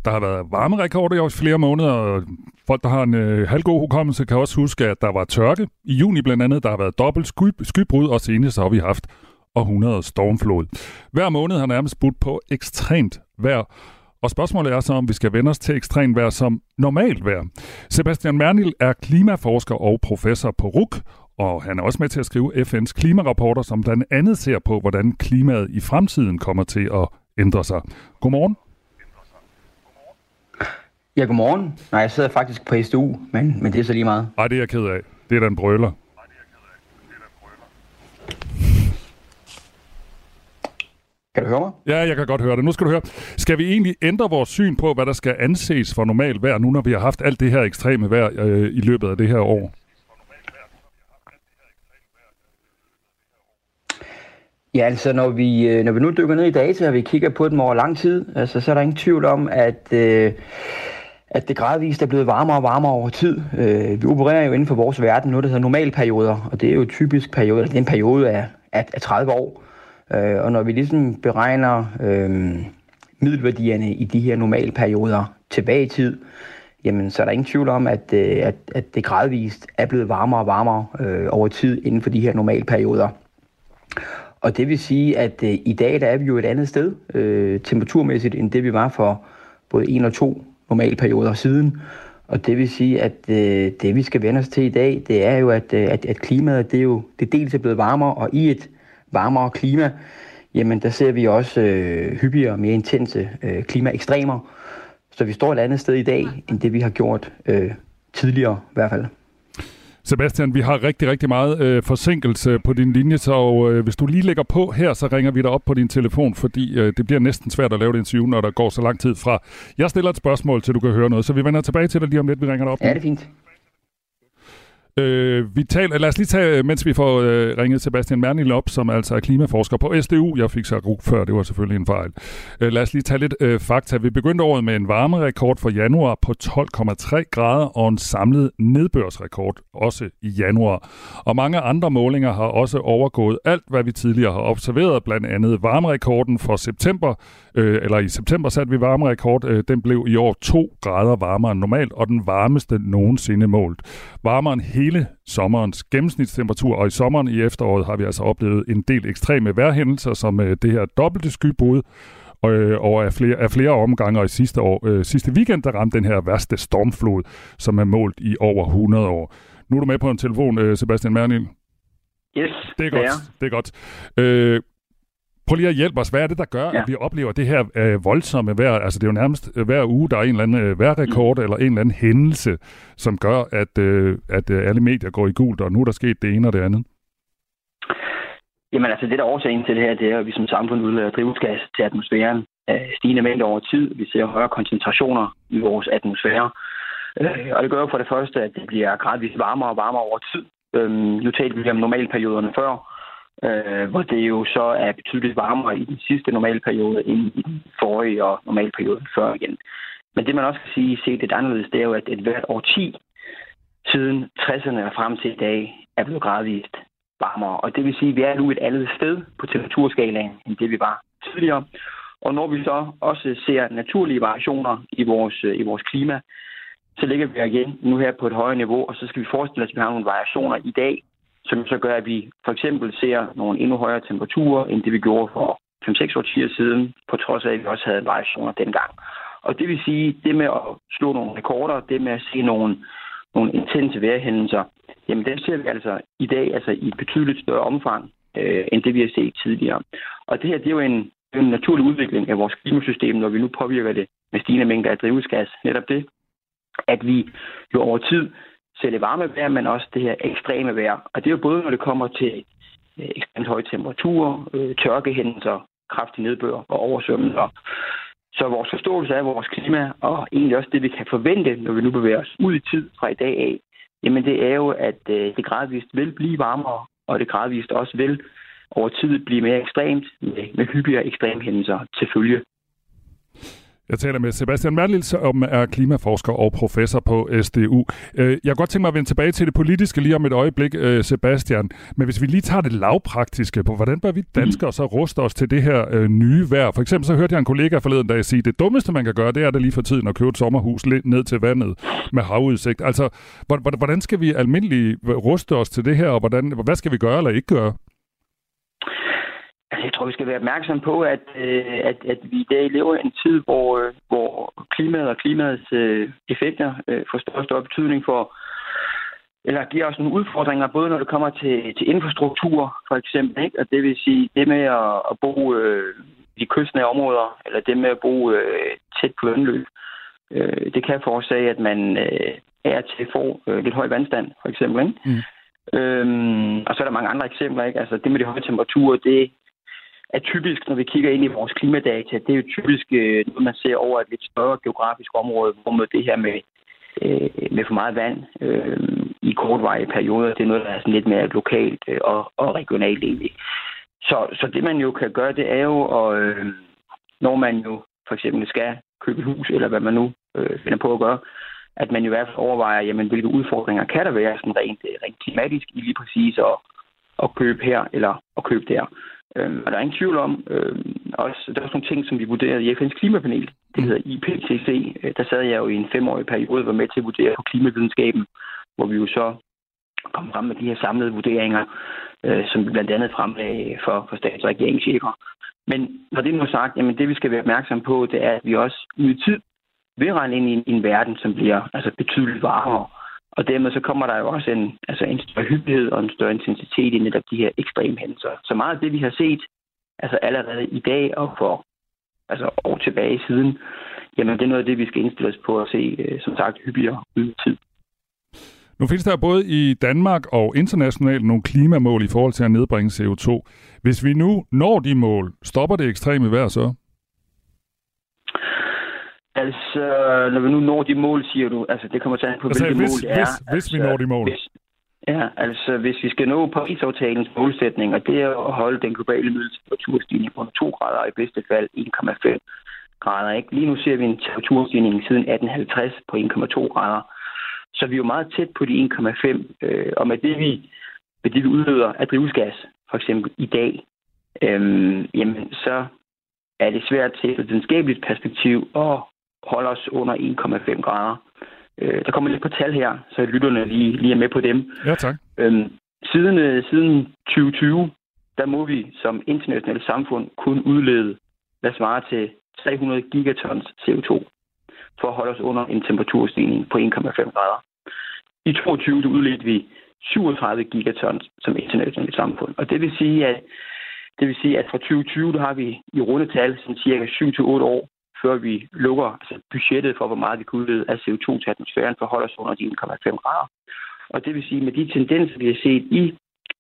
Der har været varmerekorder i flere måneder, og folk, der har en øh, halvgod hukommelse, kan også huske, at der var tørke. I juni blandt andet, der har været dobbelt sky, skybrud, og senest har vi haft århundrede stormflod. Hver måned har nærmest budt på ekstremt vejr, og spørgsmålet er så, om vi skal vende os til ekstremt vejr som normalt vejr. Sebastian Mernil er klimaforsker og professor på RUK, og han er også med til at skrive FN's klimarapporter, som blandt andet ser på, hvordan klimaet i fremtiden kommer til at ændre sig. Godmorgen. Ja, godmorgen. Nej, jeg sidder faktisk på SDU, men, men det er så lige meget. Nej, det er jeg ked af. Det er den brøler. Kan du høre mig? Ja, jeg kan godt høre det. Nu skal du høre. Skal vi egentlig ændre vores syn på, hvad der skal anses for normalt vejr, nu når vi har haft alt det her ekstreme vejr øh, i løbet af det her år? Ja, altså når vi, øh, når vi nu dykker ned i data, og vi kigger på dem over lang tid, altså, så er der ingen tvivl om, at, øh, at det gradvist er blevet varmere og varmere over tid. Øh, vi opererer jo inden for vores verden noget, der hedder normalperioder, og det er jo typisk periode, det er en periode af, af, af 30 år. Øh, og når vi ligesom beregner øh, middelværdierne i de her normalperioder tilbage i tid, jamen så er der ingen tvivl om, at, øh, at, at det gradvist er blevet varmere og varmere øh, over tid inden for de her normalperioder. Og det vil sige, at øh, i dag der er vi jo et andet sted øh, temperaturmæssigt, end det vi var for både 1 og 2 normalperioder siden. Og det vil sige, at øh, det vi skal vende os til i dag, det er jo, at, øh, at, at klimaet det er jo det dels er blevet varmere, og i et varmere klima, jamen der ser vi også øh, hyppigere og mere intense øh, klimaekstremer. Så vi står et andet sted i dag, end det vi har gjort øh, tidligere i hvert fald. Sebastian, vi har rigtig, rigtig meget øh, forsinkelse på din linje, så øh, hvis du lige lægger på her, så ringer vi dig op på din telefon, fordi øh, det bliver næsten svært at lave det interview, når der går så lang tid fra. Jeg stiller et spørgsmål, til du kan høre noget, så vi vender tilbage til dig lige om lidt, vi ringer dig op. Ja, det er fint. Øh, vi taler, lad os lige tage, mens vi får øh, ringet Sebastian Mernil op, som altså er klimaforsker på SDU. Jeg fik så RUG før, det var selvfølgelig en fejl. Øh, lad os lige tage lidt øh, fakta. Vi begyndte året med en varmerekord for januar på 12,3 grader og en samlet nedbørsrekord også i januar. Og mange andre målinger har også overgået alt, hvad vi tidligere har observeret, blandt andet varmerekorden for september, øh, eller i september satte vi varmerekord. Øh, den blev i år 2 grader varmere end normalt, og den varmeste nogensinde målt. Varmere end hele sommerens gennemsnitstemperatur, og i sommeren i efteråret har vi altså oplevet en del ekstreme vejrhændelser, som øh, det her dobbelte skybrud, øh, og af flere, af flere omgange, og i sidste, år, øh, sidste weekend, der ramte den her værste stormflod, som er målt i over 100 år. Nu er du med på en telefon, øh, Sebastian Mernil. Yes, det er godt. Det er, det er godt. Øh, Prøv lige at hjælpe os. Hvad er det, der gør, ja. at vi oplever det her øh, voldsomme vejr? Altså, det er jo nærmest øh, hver uge, der er en eller anden øh, vejrrekord mm. eller en eller anden hændelse, som gør, at, øh, at øh, alle medier går i gult, og nu er der sket det ene og det andet. Jamen altså, det der er årsagen til det her, det er, at vi som samfund udleder drivhusgas til atmosfæren af stigende mængder over tid. Vi ser højere koncentrationer i vores atmosfære. Øh, og det gør jo for det første, at det bliver gradvist varmere og varmere over tid. Øh, nu talte vi om normalperioderne før, øh, hvor det jo så er betydeligt varmere i den sidste normalperiode end i den forrige og normalperioden før igen. Men det man også kan sige, set lidt anderledes, det er jo, at et hvert 10 siden 60'erne og frem til i dag er blevet gradvist varmere. Og det vil sige, at vi er nu et andet sted på temperaturskalaen, end det vi var tidligere. Og når vi så også ser naturlige variationer i vores, i vores klima, så ligger vi igen nu her på et højere niveau, og så skal vi forestille os, at vi har nogle variationer i dag, som så gør, at vi for eksempel ser nogle endnu højere temperaturer, end det vi gjorde for 5-6 årtier siden, på trods af, at vi også havde variationer dengang. Og det vil sige, det med at slå nogle rekorder, det med at se nogle, nogle intense vejrhændelser, jamen den ser vi altså i dag altså i et betydeligt større omfang, øh, end det vi har set tidligere. Og det her, det er jo en, en naturlig udvikling af vores klimasystem, når vi nu påvirker det med stigende mængder af drivhusgas. Netop det, at vi jo over tid ser det varme vejr, men også det her ekstreme vejr. Og det er jo både, når det kommer til øh, ekstremt høje temperaturer, øh, tørkehændelser, kraftig nedbør og oversvømmelser. Så vores forståelse af vores klima, og egentlig også det, vi kan forvente, når vi nu bevæger os ud i tid fra i dag af, jamen det er jo, at øh, det gradvist vil blive varmere, og det gradvist også vil over tid blive mere ekstremt med, med hyppigere ekstremhændelser til følge. Jeg taler med Sebastian Merlil, som er klimaforsker og professor på SDU. Øh, jeg kan godt tænke mig at vende tilbage til det politiske lige om et øjeblik, øh, Sebastian. Men hvis vi lige tager det lavpraktiske på, hvordan bør vi danskere så ruste os til det her øh, nye vejr? For eksempel så hørte jeg en kollega forleden dag sige, at det dummeste man kan gøre, det er det lige for tiden at købe et sommerhus ned til vandet med havudsigt. Altså, hvordan skal vi almindeligt ruste os til det her, og hvordan, hvad skal vi gøre eller ikke gøre? Altså, jeg tror, vi skal være opmærksom på, at, øh, at, at vi i dag lever i en tid, hvor, øh, hvor klimaet og klimaets øh, effekter øh, får større og større betydning for, eller giver os nogle udfordringer, både når det kommer til, til infrastruktur, for eksempel, ikke? og det vil sige det med at, at bo øh, i kystnære områder, eller det med at bo øh, tæt på vandløb. Øh, det kan forårsage, at man øh, er til få øh, lidt høj vandstand, for eksempel. Ikke? Mm. Øhm, og så er der mange andre eksempler. Ikke? Altså, det med de høje temperaturer, det er typisk, når vi kigger ind i vores klimadata, det er jo typisk øh, noget, man ser over et lidt større geografisk område, hvor med det her med, øh, med for meget vand øh, i kortvarige perioder, det er noget, der er sådan lidt mere lokalt øh, og, og regionalt egentlig. Så, så det man jo kan gøre, det er jo, at, øh, når man jo for eksempel skal købe hus, eller hvad man nu øh, finder på at gøre, at man jo i hvert fald overvejer, jamen, hvilke udfordringer kan der være sådan rent, øh, rent klimatisk i lige præcis at, at købe her eller at købe der. Øhm, og der er ingen tvivl om, øhm, også, der er også nogle ting, som vi vurderede i FN's klimapanel. Det hedder IPCC. Øh, der sad jeg jo i en femårig periode, var med til at vurdere på klimavidenskaben, hvor vi jo så kom frem med de her samlede vurderinger, øh, som vi blandt andet fremlagde for, for stats- og regeringschefer. Men når det nu er sagt, jamen det vi skal være opmærksom på, det er, at vi også i tid vil regne ind i en, i en verden, som bliver altså betydeligt varmere. Og dermed så kommer der jo også en, altså en større hyppighed og en større intensitet i netop de her ekstreme hændelser. Så meget af det, vi har set altså allerede i dag og for altså år tilbage siden, jamen det er noget af det, vi skal indstille os på at se, øh, som sagt, hyppigere ud i tid. Nu findes der både i Danmark og internationalt nogle klimamål i forhold til at nedbringe CO2. Hvis vi nu når de mål, stopper det ekstreme vejr så? Altså, når vi nu når de mål, siger du, altså det kommer til at på, altså, hvilke hvis, mål det er. Hvis, hvis altså, vi når de mål. Hvis, ja, altså hvis vi skal nå Paris-aftalens målsætning, og det er at holde den globale middeltemperaturstigning på 2 grader, og i bedste fald 1,5 grader. Ikke? Lige nu ser vi en temperaturstigning siden 1850 på 1,2 grader. Så vi er jo meget tæt på de 1,5, øh, og med det, vi, med det, vi udleder af drivhusgas, for eksempel i dag, øh, jamen så er det svært til et videnskabeligt perspektiv at holde os under 1,5 grader. Øh, der kommer lidt på tal her, så lytterne lige, lige er med på dem. Ja, tak. Øhm, siden, øh, siden 2020, der må vi som internationalt samfund kun udlede, hvad svarer til 300 gigatons CO2, for at holde os under en temperaturstigning på 1,5 grader. I 2022 udledte vi 37 gigatons som internationalt samfund. Og det vil sige, at det vil sige, at fra 2020, der har vi i rundetal sådan cirka 7-8 år før vi lukker altså budgettet for, hvor meget vi kan udlede af CO2 til atmosfæren, for at holde os under de 1,5 grader. Og det vil sige, med de tendenser, vi har set i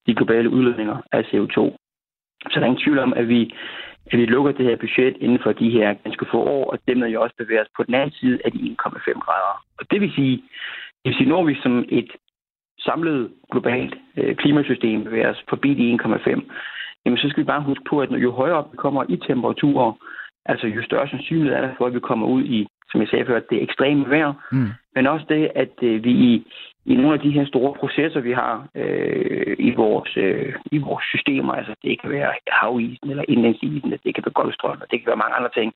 de globale udledninger af CO2, så der er ingen tvivl om, at vi, at vi lukker det her budget inden for de her ganske få år, og dermed jo også bevæger os på den anden side af de 1,5 grader. Og det vil sige, det vil sige, når vi som et samlet globalt øh, klimasystem bevæger os forbi de 1,5, jamen så skal vi bare huske på, at jo højere op vi kommer i temperaturer, Altså jo større sandsynlighed er der for, at vi kommer ud i, som jeg sagde før, det ekstreme vejr. Mm. Men også det, at øh, vi i, i nogle af de her store processer, vi har øh, i, vores, øh, i vores systemer, altså det kan være havisen eller indlandsisen, det kan være golfstrøm, det kan være mange andre ting.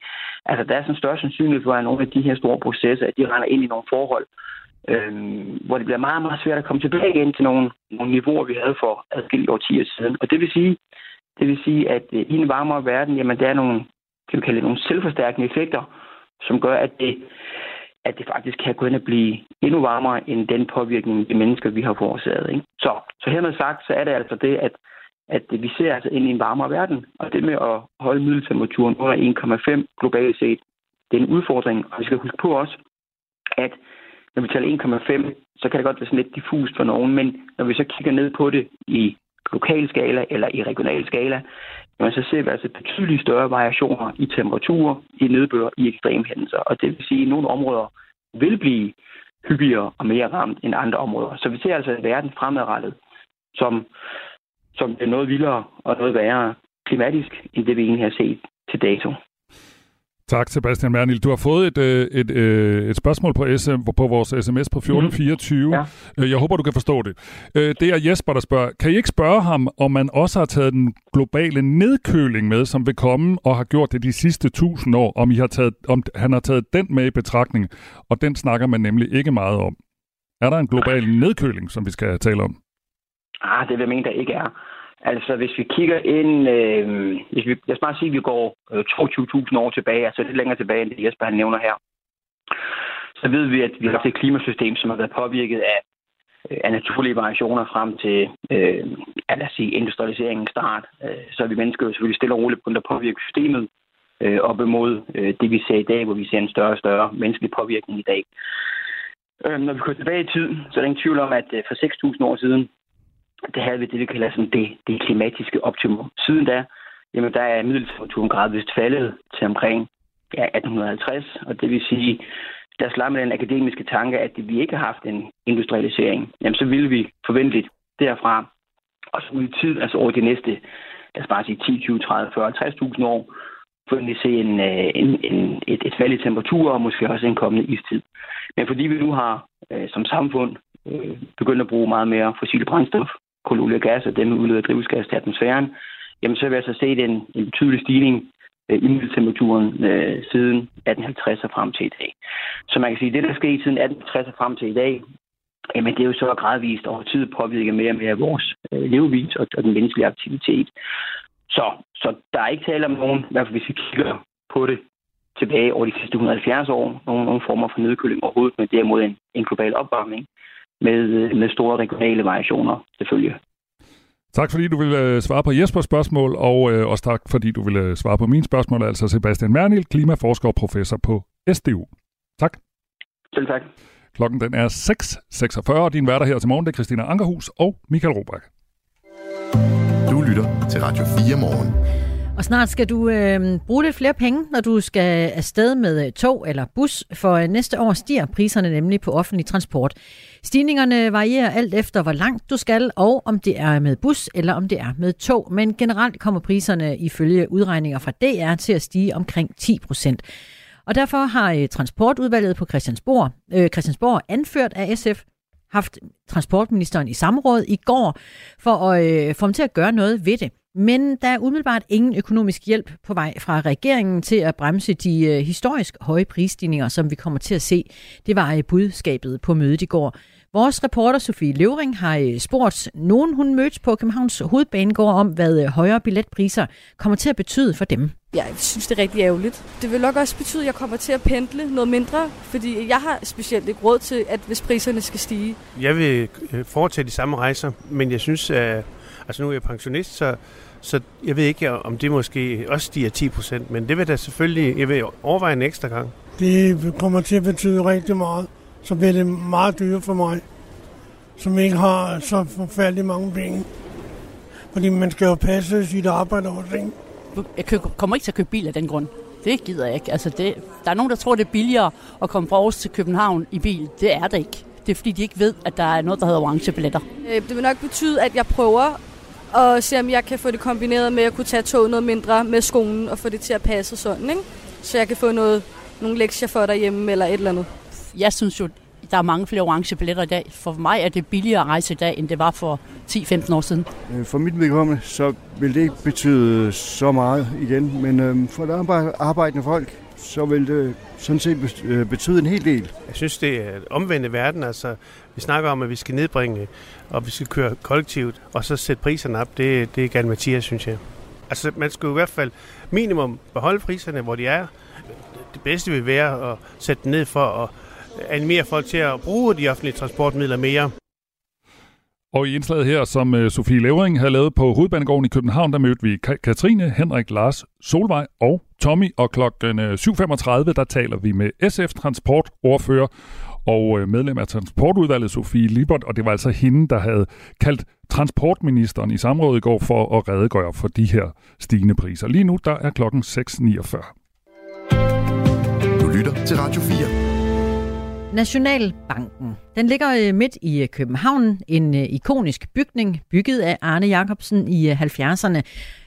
Altså der er sådan en større sandsynlighed for, at nogle af de her store processer, at de render ind i nogle forhold, øh, hvor det bliver meget, meget svært at komme tilbage igen til nogle, nogle niveauer, vi havde for adskillige årtier siden. Og det vil sige, det vil sige, at øh, i en varmere verden, jamen der er nogle, kan vi kalde det, nogle selvforstærkende effekter, som gør, at det, at det faktisk kan gå ind og blive endnu varmere end den påvirkning, de mennesker, vi har forårsaget. Ikke? Så, så hermed sagt, så er det altså det, at, at vi ser altså ind i en varmere verden, og det med at holde middeltemperaturen under 1,5 globalt set, det er en udfordring, og vi skal huske på også, at når vi taler 1,5, så kan det godt være sådan lidt diffust for nogen, men når vi så kigger ned på det i lokal skala eller i regional skala, man så ser vi altså betydeligt større variationer i temperaturer, i nedbør, i ekstremhændelser. Og det vil sige, at nogle områder vil blive hyppigere og mere ramt end andre områder. Så vi ser altså en verden fremadrettet, som, som er noget vildere og noget værre klimatisk, end det vi egentlig har set til dato. Tak, Sebastian Mernil. Du har fået et, øh, et, et, øh, et spørgsmål på, SM, på vores sms på 1424. Mm. Ja. Øh, jeg håber, du kan forstå det. Det er Jesper, der spørger. Kan I ikke spørge ham, om man også har taget den globale nedkøling med, som vil komme og har gjort det de sidste tusind år, om, I har taget, om han har taget den med i betragtning? Og den snakker man nemlig ikke meget om. Er der en global nedkøling, som vi skal tale om? Ah, det vil jeg mene, der ikke er. Altså, hvis vi kigger ind... Øh, hvis vi, lad os bare sige, at vi går øh, 22.000 år tilbage, altså lidt længere tilbage, end det Jesper han nævner her, så ved vi, at vi har haft et klimasystem, som har været påvirket af, øh, af naturlige variationer frem til, øh, lad os sige, industrialiseringens start. Øh, så er vi mennesker jo selvfølgelig stille og roligt begyndt at påvirke systemet øh, op imod øh, det, vi ser i dag, hvor vi ser en større og større menneskelig påvirkning i dag. Øh, når vi går tilbage i tiden, så er der ingen tvivl om, at øh, for 6.000 år siden, der havde vi det, vi kalder sådan det, det klimatiske optimum. Siden da, jamen der er middeltemperaturen gradvist faldet til omkring ja, 1850, og det vil sige, der slår med den akademiske tanke, at vi ikke har haft en industrialisering, jamen så ville vi forventeligt derfra, og så ud i tid, altså over de næste, lad os bare sige 10, 20, 30, 40, 50.000 år, forventelig se en, øh, en, en, et, et fald i temperatur og måske også en kommende istid. Men fordi vi nu har øh, som samfund øh, begyndt at bruge meget mere fossile brændstof, kul, olie og gas, og den udleder drivhusgas til atmosfæren, jamen så vil jeg så se en, en betydelig stigning øh, i middeltemperaturen øh, siden 1850 og frem til i dag. Så man kan sige, at det, der er sket siden 1850 og frem til i dag, jamen det er jo så gradvist over tid påvirket mere og mere vores øh, levevis og, og den menneskelige aktivitet. Så, så der er ikke tale om nogen, i hvert fald hvis vi kigger på det tilbage over de sidste 170 år, nogen, nogen former for nedkøling overhovedet, men derimod en, en global opvarmning med, med store regionale variationer selvfølgelig. Tak fordi du ville øh, svare på Jespers spørgsmål, og øh, også tak fordi du ville øh, svare på mine spørgsmål, altså Sebastian Mernil, klimaforsker og professor på SDU. Tak. Selv tak. Klokken den er 6.46, og din værter her til morgen, det er Christina Ankerhus og Michael Robach. Du lytter til Radio 4 morgen. Og snart skal du øh, bruge lidt flere penge, når du skal afsted med øh, tog eller bus, for øh, næste år stiger priserne nemlig på offentlig transport. Stigningerne varierer alt efter, hvor langt du skal, og om det er med bus eller om det er med tog. Men generelt kommer priserne ifølge udregninger fra DR til at stige omkring 10 procent. Og derfor har øh, transportudvalget på Christiansborg, øh, Christiansborg anført af SF haft transportministeren i samråd i går for at øh, få ham til at gøre noget ved det. Men der er umiddelbart ingen økonomisk hjælp på vej fra regeringen til at bremse de øh, historisk høje prisstigninger, som vi kommer til at se. Det var øh, budskabet på mødet i går. Vores reporter Sofie Løvring har øh, spurgt nogen, hun mødte på Københavns Hovedbanegård om, hvad højere billetpriser kommer til at betyde for dem. Jeg synes, det er rigtig ærgerligt. Det vil nok også betyde, at jeg kommer til at pendle noget mindre, fordi jeg har specielt ikke råd til, at hvis priserne skal stige. Jeg vil foretage de samme rejser, men jeg synes, at altså nu er jeg pensionist, så så jeg ved ikke, om det måske også stiger 10 procent, men det vil da selvfølgelig, jeg vil overveje en ekstra gang. Det kommer til at betyde rigtig meget. Så bliver det meget dyrt for mig, som ikke har så forfærdeligt mange penge. Fordi man skal jo passe sit arbejde også, ikke? Jeg kommer ikke til at købe bil af den grund. Det gider jeg ikke. Altså det, der er nogen, der tror, det er billigere at komme fra Aarhus til København i bil. Det er det ikke. Det er fordi, de ikke ved, at der er noget, der hedder orange billetter. Øh, det vil nok betyde, at jeg prøver og se om jeg kan få det kombineret med at kunne tage toget noget mindre med skolen og få det til at passe sådan, ikke? Så jeg kan få noget, nogle lektier for derhjemme eller et eller andet. Jeg synes jo, der er mange flere orange billetter i dag. For mig er det billigere at rejse i dag, end det var for 10-15 år siden. Øh, for mit vedkommende, så vil det ikke betyde så meget igen. Men øhm, for der arbejdende folk, så vil det sådan set øh, betyde en hel del. Jeg synes, det er omvendt verden. Altså, vi snakker om, at vi skal nedbringe, og vi skal køre kollektivt, og så sætte priserne op. Det, det er gerne Mathias, synes jeg. Altså, man skal i hvert fald minimum beholde priserne, hvor de er. Det bedste vil være at sætte dem ned for at animere folk til at bruge de offentlige transportmidler mere. Og i indslaget her, som øh, Sofie Levering havde lavet på Hovedbanegården i København, der mødte vi Katrine, Henrik, Lars, Solvej og Tommy. Og klokken øh, 7.35, der taler vi med SF Transportordfører og øh, medlem af transportudvalget, Sofie Libert, og det var altså hende, der havde kaldt transportministeren i samrådet i går for at redegøre for de her stigende priser. Lige nu, der er klokken 6.49. Du lytter til Radio 4. Nationalbanken. Den ligger øh, midt i øh, København, en øh, ikonisk bygning, bygget af Arne Jacobsen i 70'erne,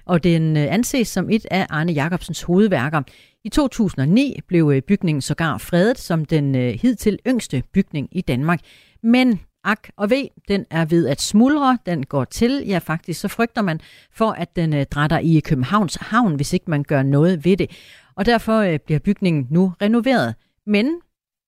og den anses som et af Arne Jacobsens hovedværker. I 2009 blev bygningen sågar fredet som den hidtil yngste bygning i Danmark. Men ak og ved, den er ved at smuldre, den går til. Ja, faktisk så frygter man for, at den drætter i Københavns havn, hvis ikke man gør noget ved det. Og derfor bliver bygningen nu renoveret. Men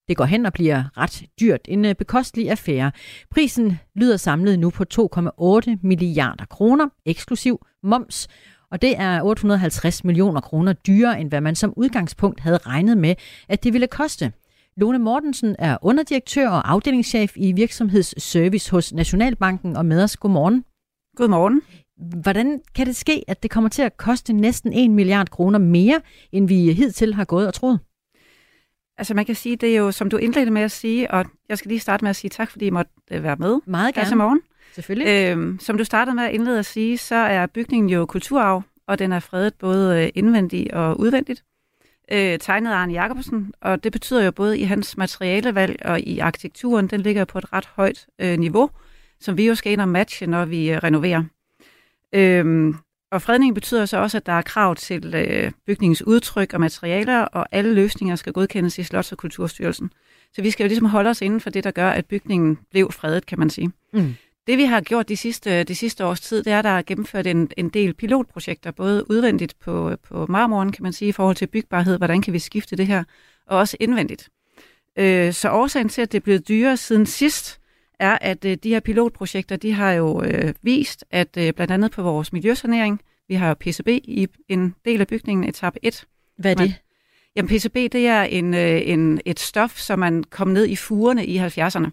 det går hen og bliver ret dyrt. En øh, bekostelig affære. Prisen lyder samlet nu på 2,8 milliarder kroner, eksklusiv moms. Og det er 850 millioner kroner dyrere, end hvad man som udgangspunkt havde regnet med, at det ville koste. Lone Mortensen er underdirektør og afdelingschef i virksomhedsservice hos Nationalbanken og med os. Godmorgen. Godmorgen. Hvordan kan det ske, at det kommer til at koste næsten 1 milliard kroner mere, end vi hidtil har gået og troet? Altså man kan sige, det er jo, som du indledte med at sige, og jeg skal lige starte med at sige tak, fordi I måtte øh, være med. Meget gerne. morgen. Selvfølgelig. Øhm, som du startede med at indlede at sige, så er bygningen jo kulturarv, og den er fredet både øh, indvendigt og udvendigt. Øh, tegnet af Arne Jacobsen, og det betyder jo både i hans materialevalg og i arkitekturen, den ligger på et ret højt øh, niveau, som vi jo skal ind og matche, når vi øh, renoverer. Øhm, og fredningen betyder så også, at der er krav til øh, bygningens udtryk og materialer, og alle løsninger skal godkendes i Slots- og Kulturstyrelsen. Så vi skal jo ligesom holde os inden for det, der gør, at bygningen blev fredet, kan man sige. Mm. Det vi har gjort de sidste, de sidste års tid, det er, at der er gennemført en, en del pilotprojekter, både udvendigt på, på marmoren, kan man sige, i forhold til bygbarhed, hvordan kan vi skifte det her, og også indvendigt. Øh, så årsagen til, at det er blevet dyrere siden sidst, er, at øh, de her pilotprojekter, de har jo øh, vist, at øh, blandt andet på vores miljøsanering, vi har jo PCB i en del af bygningen, etape 1. Hvad er det? Man, jamen PCB, det er en, øh, en, et stof, som man kom ned i fugerne i 70'erne,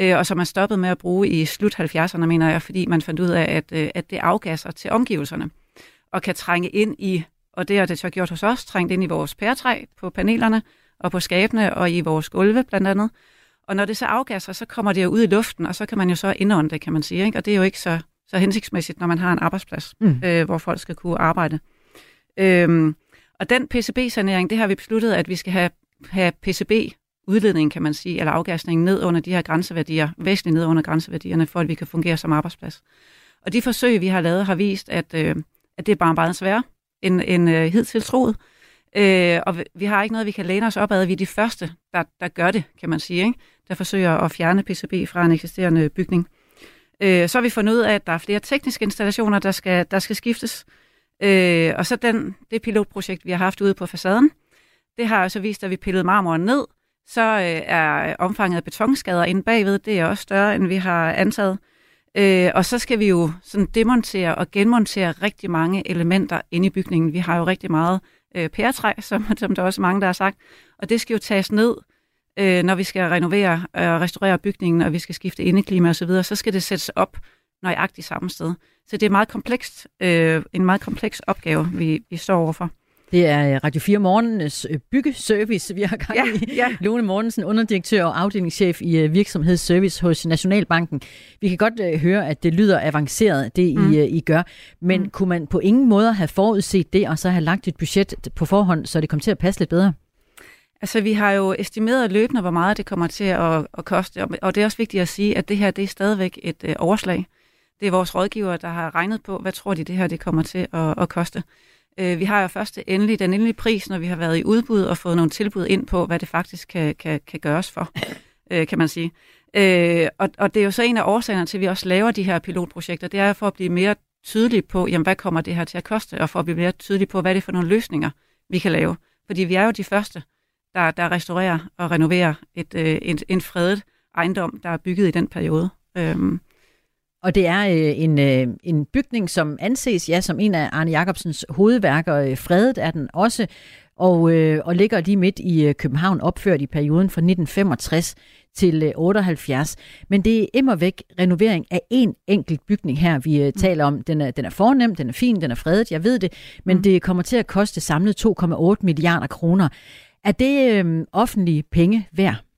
øh, og som man stoppede med at bruge i slut 70'erne, mener jeg, fordi man fandt ud af, at, øh, at det afgasser til omgivelserne, og kan trænge ind i, og det har det så gjort hos os, trængt ind i vores pæretræ på panelerne, og på skabene, og i vores gulve blandt andet. Og når det så afgasser, så kommer det jo ud i luften, og så kan man jo så indånde det, kan man sige. Ikke? Og det er jo ikke så, så hensigtsmæssigt, når man har en arbejdsplads, mm. øh, hvor folk skal kunne arbejde. Øhm, og den PCB-sanering, det har vi besluttet, at vi skal have, have PCB-udledning, kan man sige, eller afgasning ned under de her grænseværdier, væsentligt ned under grænseværdierne, for at vi kan fungere som arbejdsplads. Og de forsøg, vi har lavet, har vist, at, øh, at det er bare meget sværere end, end øh, hidtil troet. Øh, og vi har ikke noget, vi kan læne os op ad. Vi er de første, der, der gør det, kan man sige, ikke? der forsøger at fjerne PCB fra en eksisterende bygning. Øh, så har vi fundet ud af, at der er flere tekniske installationer, der skal, der skal skiftes. Øh, og så den, det pilotprojekt, vi har haft ude på facaden, det har så vist, at vi pillede marmoren ned, så øh, er omfanget af betonskader inde bagved, det er også større, end vi har antaget. Øh, og så skal vi jo sådan demontere og genmontere rigtig mange elementer inde i bygningen. Vi har jo rigtig meget øh, pæretræ, som, som der også er mange, der har sagt. Og det skal jo tages ned, øh, når vi skal renovere og øh, restaurere bygningen, og vi skal skifte indeklima osv., så, videre, så skal det sættes op nøjagtigt samme sted. Så det er meget komplekst, øh, en meget kompleks opgave, vi, vi står overfor. Det er øh, Radio 4 Morgens øh, byggeservice, vi har gang i. Ja. Lone Mortensen, underdirektør og afdelingschef i virksomhedsservice hos Nationalbanken. Vi kan godt høre, at det lyder avanceret, det mm. I, I gør. Men mm. kunne man på ingen måde have forudset det, og så have lagt et budget på forhånd, så det kom til at passe lidt bedre? Altså, vi har jo estimeret løbende, hvor meget det kommer til at, at koste, og det er også vigtigt at sige, at det her det er stadigvæk et øh, overslag. Det er vores rådgiver, der har regnet på, hvad tror de, det her det kommer til at, at koste. Øh, vi har jo først det endelige, den endelige pris, når vi har været i udbud og fået nogle tilbud ind på, hvad det faktisk kan, kan, kan gøres for, øh, kan man sige. Øh, og, og det er jo så en af årsagerne til, at vi også laver de her pilotprojekter, det er for at blive mere tydelige på, jamen, hvad kommer det her til at koste, og for at blive mere tydelige på, hvad det er for nogle løsninger, vi kan lave. Fordi vi er jo de første, der, der restaurerer og renoverer et, øh, et, en fredet ejendom, der er bygget i den periode. Øhm. Og det er øh, en, øh, en bygning, som anses ja, som en af Arne Jacobsens hovedværker. Øh, fredet er den også, og, øh, og ligger lige midt i øh, København, opført i perioden fra 1965 til øh, 78. Men det er immer væk renovering af en enkelt bygning her, vi øh, mm. taler om. Den er, den er fornem, den er fin, den er fredet, jeg ved det, men mm. det kommer til at koste samlet 2,8 milliarder kroner. Er det øh, offentlige penge værd?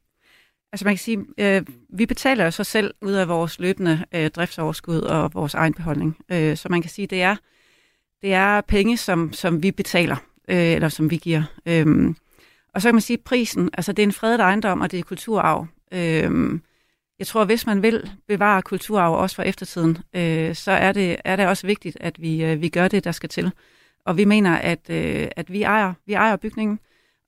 Altså man kan sige, øh, vi betaler jo så selv ud af vores løbende øh, driftsoverskud og vores egen beholdning. Øh, så man kan sige, det er, det er penge, som, som vi betaler, øh, eller som vi giver. Øh, Og så kan man sige, prisen, altså det er en fredet ejendom, og det er kulturarv. Øh, jeg tror, hvis man vil bevare kulturarv også for eftertiden, øh, så er det, er det også vigtigt, at vi, øh, vi gør det, der skal til. Og vi mener, at, øh, at vi, ejer, vi ejer bygningen,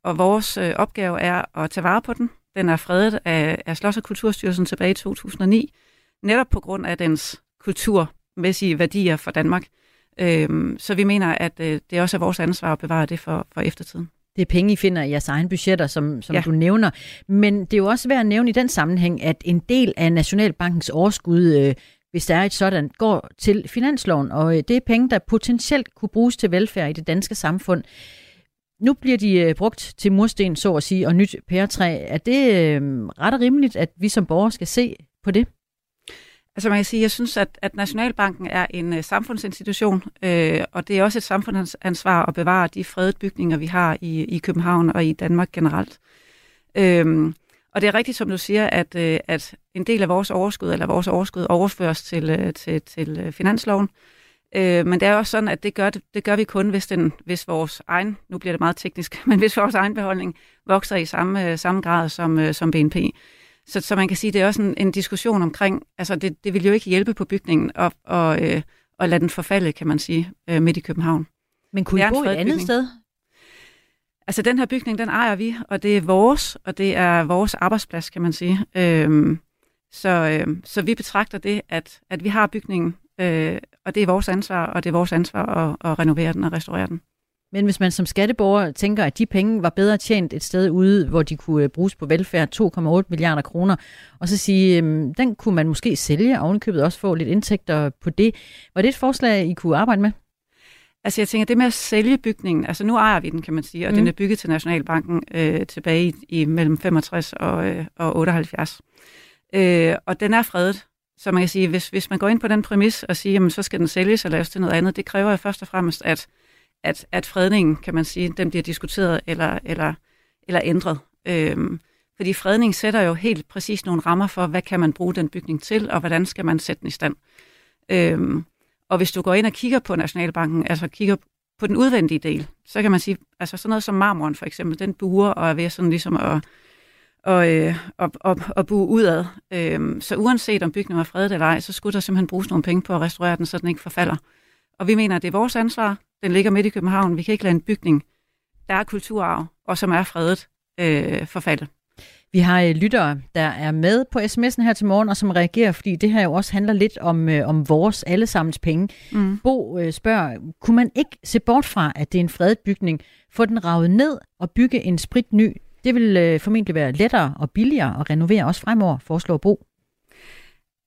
og vores øh, opgave er at tage vare på den. Den er fredet af, af Slots- og Kulturstyrelsen tilbage i 2009, netop på grund af dens kulturmæssige værdier for Danmark. Øh, så vi mener, at øh, det også er vores ansvar at bevare det for, for eftertiden. Det er penge, I finder i jeres egen budgetter, som, som ja. du nævner. Men det er jo også værd at nævne i den sammenhæng, at en del af Nationalbankens overskud, øh, hvis der er et sådan, går til finansloven, og øh, det er penge, der potentielt kunne bruges til velfærd i det danske samfund. Nu bliver de øh, brugt til mursten, så at sige, og nyt pæretræ. Er det øh, ret og rimeligt, at vi som borgere skal se på det? Altså man kan sige, jeg synes, at, at Nationalbanken er en uh, samfundsinstitution, øh, og det er også et samfundsansvar at bevare de fredede bygninger, vi har i, i København og i Danmark generelt. Øhm, og det er rigtigt, som du siger, at, øh, at en del af vores overskud, eller vores overskud, overføres til, øh, til, til øh, finansloven. Øh, men det er også sådan, at det gør, det, gør vi kun, hvis, den, hvis vores egen, nu bliver det meget teknisk, men hvis vores egen beholdning vokser i samme, øh, samme grad som, øh, som BNP. Så, så man kan sige, det er også en, en diskussion omkring, altså det, det vil jo ikke hjælpe på bygningen at, og, øh, at lade den forfalde, kan man sige, øh, midt i København. Men kunne I bo et andet sted? Altså den her bygning, den ejer vi, og det er vores, og det er vores arbejdsplads, kan man sige. Øhm, så, øh, så vi betragter det, at, at vi har bygningen, øh, og det er vores ansvar, og det er vores ansvar at, at renovere den og restaurere den. Men hvis man som skatteborger tænker, at de penge var bedre tjent et sted ude, hvor de kunne øh, bruges på velfærd, 2,8 milliarder kroner, og så sige, at den kunne man måske sælge, og ovenikøbet også få lidt indtægter på det. Var det et forslag, I kunne arbejde med? Altså jeg tænker, det med at sælge bygningen, altså nu ejer vi den, kan man sige, og mm. den er bygget til Nationalbanken øh, tilbage i, i mellem 65 og, øh, og 78. Øh, og den er fredet, så man kan sige, hvis, hvis man går ind på den præmis og siger, jamen så skal den sælges og laves til noget andet, det kræver jo først og fremmest, at at, at fredningen, kan man sige, den bliver diskuteret eller, eller, eller ændret. Øhm, fordi fredning sætter jo helt præcis nogle rammer for, hvad kan man bruge den bygning til, og hvordan skal man sætte den i stand. Øhm, og hvis du går ind og kigger på Nationalbanken, altså kigger på den udvendige del, så kan man sige, altså sådan noget som marmoren for eksempel, den buer og er ved sådan ligesom at, og, øh, og, og, og bue udad. Øhm, så uanset om bygningen var fredet eller ej, så skulle der simpelthen bruges nogle penge på at restaurere den, så den ikke forfalder. Og vi mener, at det er vores ansvar. Den ligger midt i København. Vi kan ikke lade en bygning, der er kulturarv, og som er fredet, øh, forfalde. Vi har øh, lyttere, der er med på sms'en her til morgen, og som reagerer, fordi det her jo også handler lidt om, øh, om vores allesammens penge. Mm. Bo øh, spørger, kunne man ikke se bort fra, at det er en fredet bygning, få den ravet ned og bygge en sprit ny? Det vil øh, formentlig være lettere og billigere at renovere også fremover, foreslår Bo.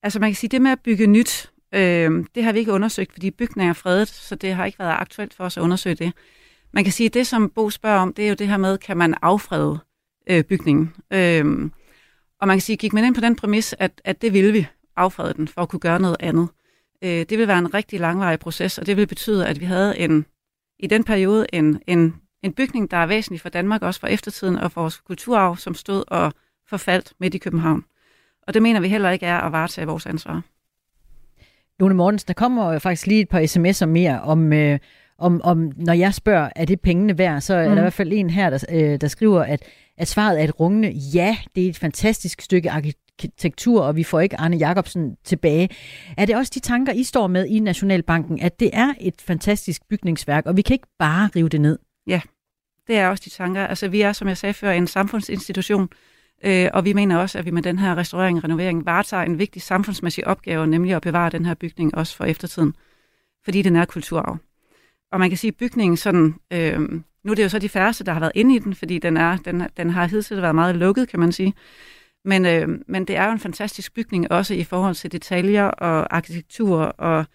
Altså man kan sige, det med at bygge nyt, Øh, det har vi ikke undersøgt, fordi bygningen er fredet, så det har ikke været aktuelt for os at undersøge det. Man kan sige, at det, som Bo spørger om, det er jo det her med, kan man affrede øh, bygningen? Øh, og man kan sige, gik man ind på den præmis, at, at det ville vi affrede den for at kunne gøre noget andet. Øh, det vil være en rigtig langvarig proces, og det vil betyde, at vi havde en, i den periode en, en, en bygning, der er væsentlig for Danmark, også for eftertiden og for vores kulturarv, som stod og forfaldt midt i København. Og det mener vi heller ikke er at varetage vores ansvar. Lone Mortensen, der kommer faktisk lige et par sms'er mere om, øh, om, om, når jeg spørger, er det pengene værd, så er mm. der i hvert fald en her, der, øh, der skriver, at, at svaret er et rungende ja, det er et fantastisk stykke arkitektur, og vi får ikke Arne Jacobsen tilbage. Er det også de tanker, I står med i Nationalbanken, at det er et fantastisk bygningsværk, og vi kan ikke bare rive det ned? Ja, det er også de tanker. Altså vi er, som jeg sagde før, en samfundsinstitution, Øh, og vi mener også, at vi med den her restaurering og renovering varetager en vigtig samfundsmæssig opgave, nemlig at bevare den her bygning også for eftertiden, fordi den er kulturarv. Og man kan sige, at bygningen sådan, øh, nu er det jo så de færreste, der har været inde i den, fordi den, er, den, den har hidtil været meget lukket, kan man sige. Men, øh, men det er jo en fantastisk bygning, også i forhold til detaljer og arkitektur og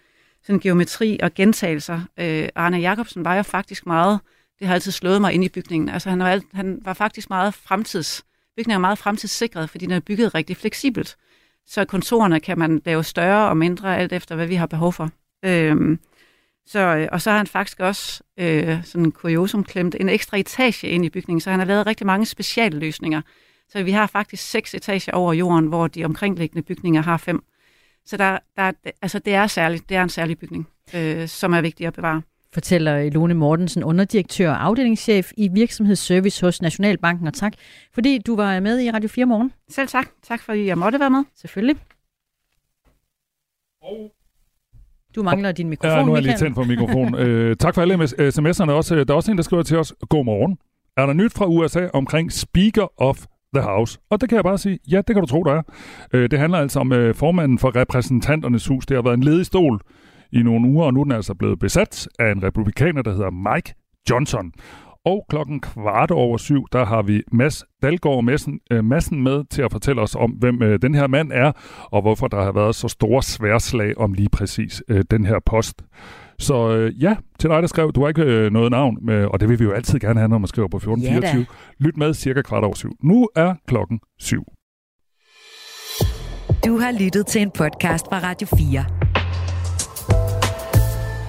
sådan geometri og gentagelser. Øh, Arne Jacobsen var jo faktisk meget, det har altid slået mig ind i bygningen, altså han var, han var faktisk meget fremtids Bygningen er meget fremtidssikret, fordi den er bygget rigtig fleksibelt. Så kontorerne kan man lave større og mindre, alt efter hvad vi har behov for. Øhm, så, og så har han faktisk også øh, sådan en kuriosum klemt en ekstra etage ind i bygningen, så han har lavet rigtig mange specialløsninger. Så vi har faktisk seks etager over jorden, hvor de omkringliggende bygninger har fem. Så der, der, altså det er særligt, det er en særlig bygning, øh, som er vigtig at bevare fortæller Lone Mortensen, underdirektør og afdelingschef i virksomhedsservice hos Nationalbanken. Og tak, fordi du var med i Radio 4 morgen. Selv tak. Tak, fordi jeg måtte være med. Selvfølgelig. Du mangler din mikrofon, Ja, nu er jeg lige tændt for mikrofonen. øh, tak for alle sms'erne også. Der er også en, der skriver til os, god morgen. Er der nyt fra USA omkring Speaker of the House? Og det kan jeg bare sige, ja, det kan du tro, der er. Øh, det handler altså om øh, formanden for repræsentanternes hus. Det har været en ledig stol i nogle uger, og nu er den altså blevet besat af en republikaner, der hedder Mike Johnson. Og klokken kvart over syv, der har vi Mads Dalgaard Madsen, øh, Madsen med til at fortælle os om, hvem øh, den her mand er, og hvorfor der har været så store sværslag om lige præcis øh, den her post. Så øh, ja, til dig, der skrev, du har ikke øh, noget navn, med, og det vil vi jo altid gerne have, når man skriver på 1424. Ja Lyt med cirka kvart over syv. Nu er klokken syv. Du har lyttet til en podcast fra Radio 4.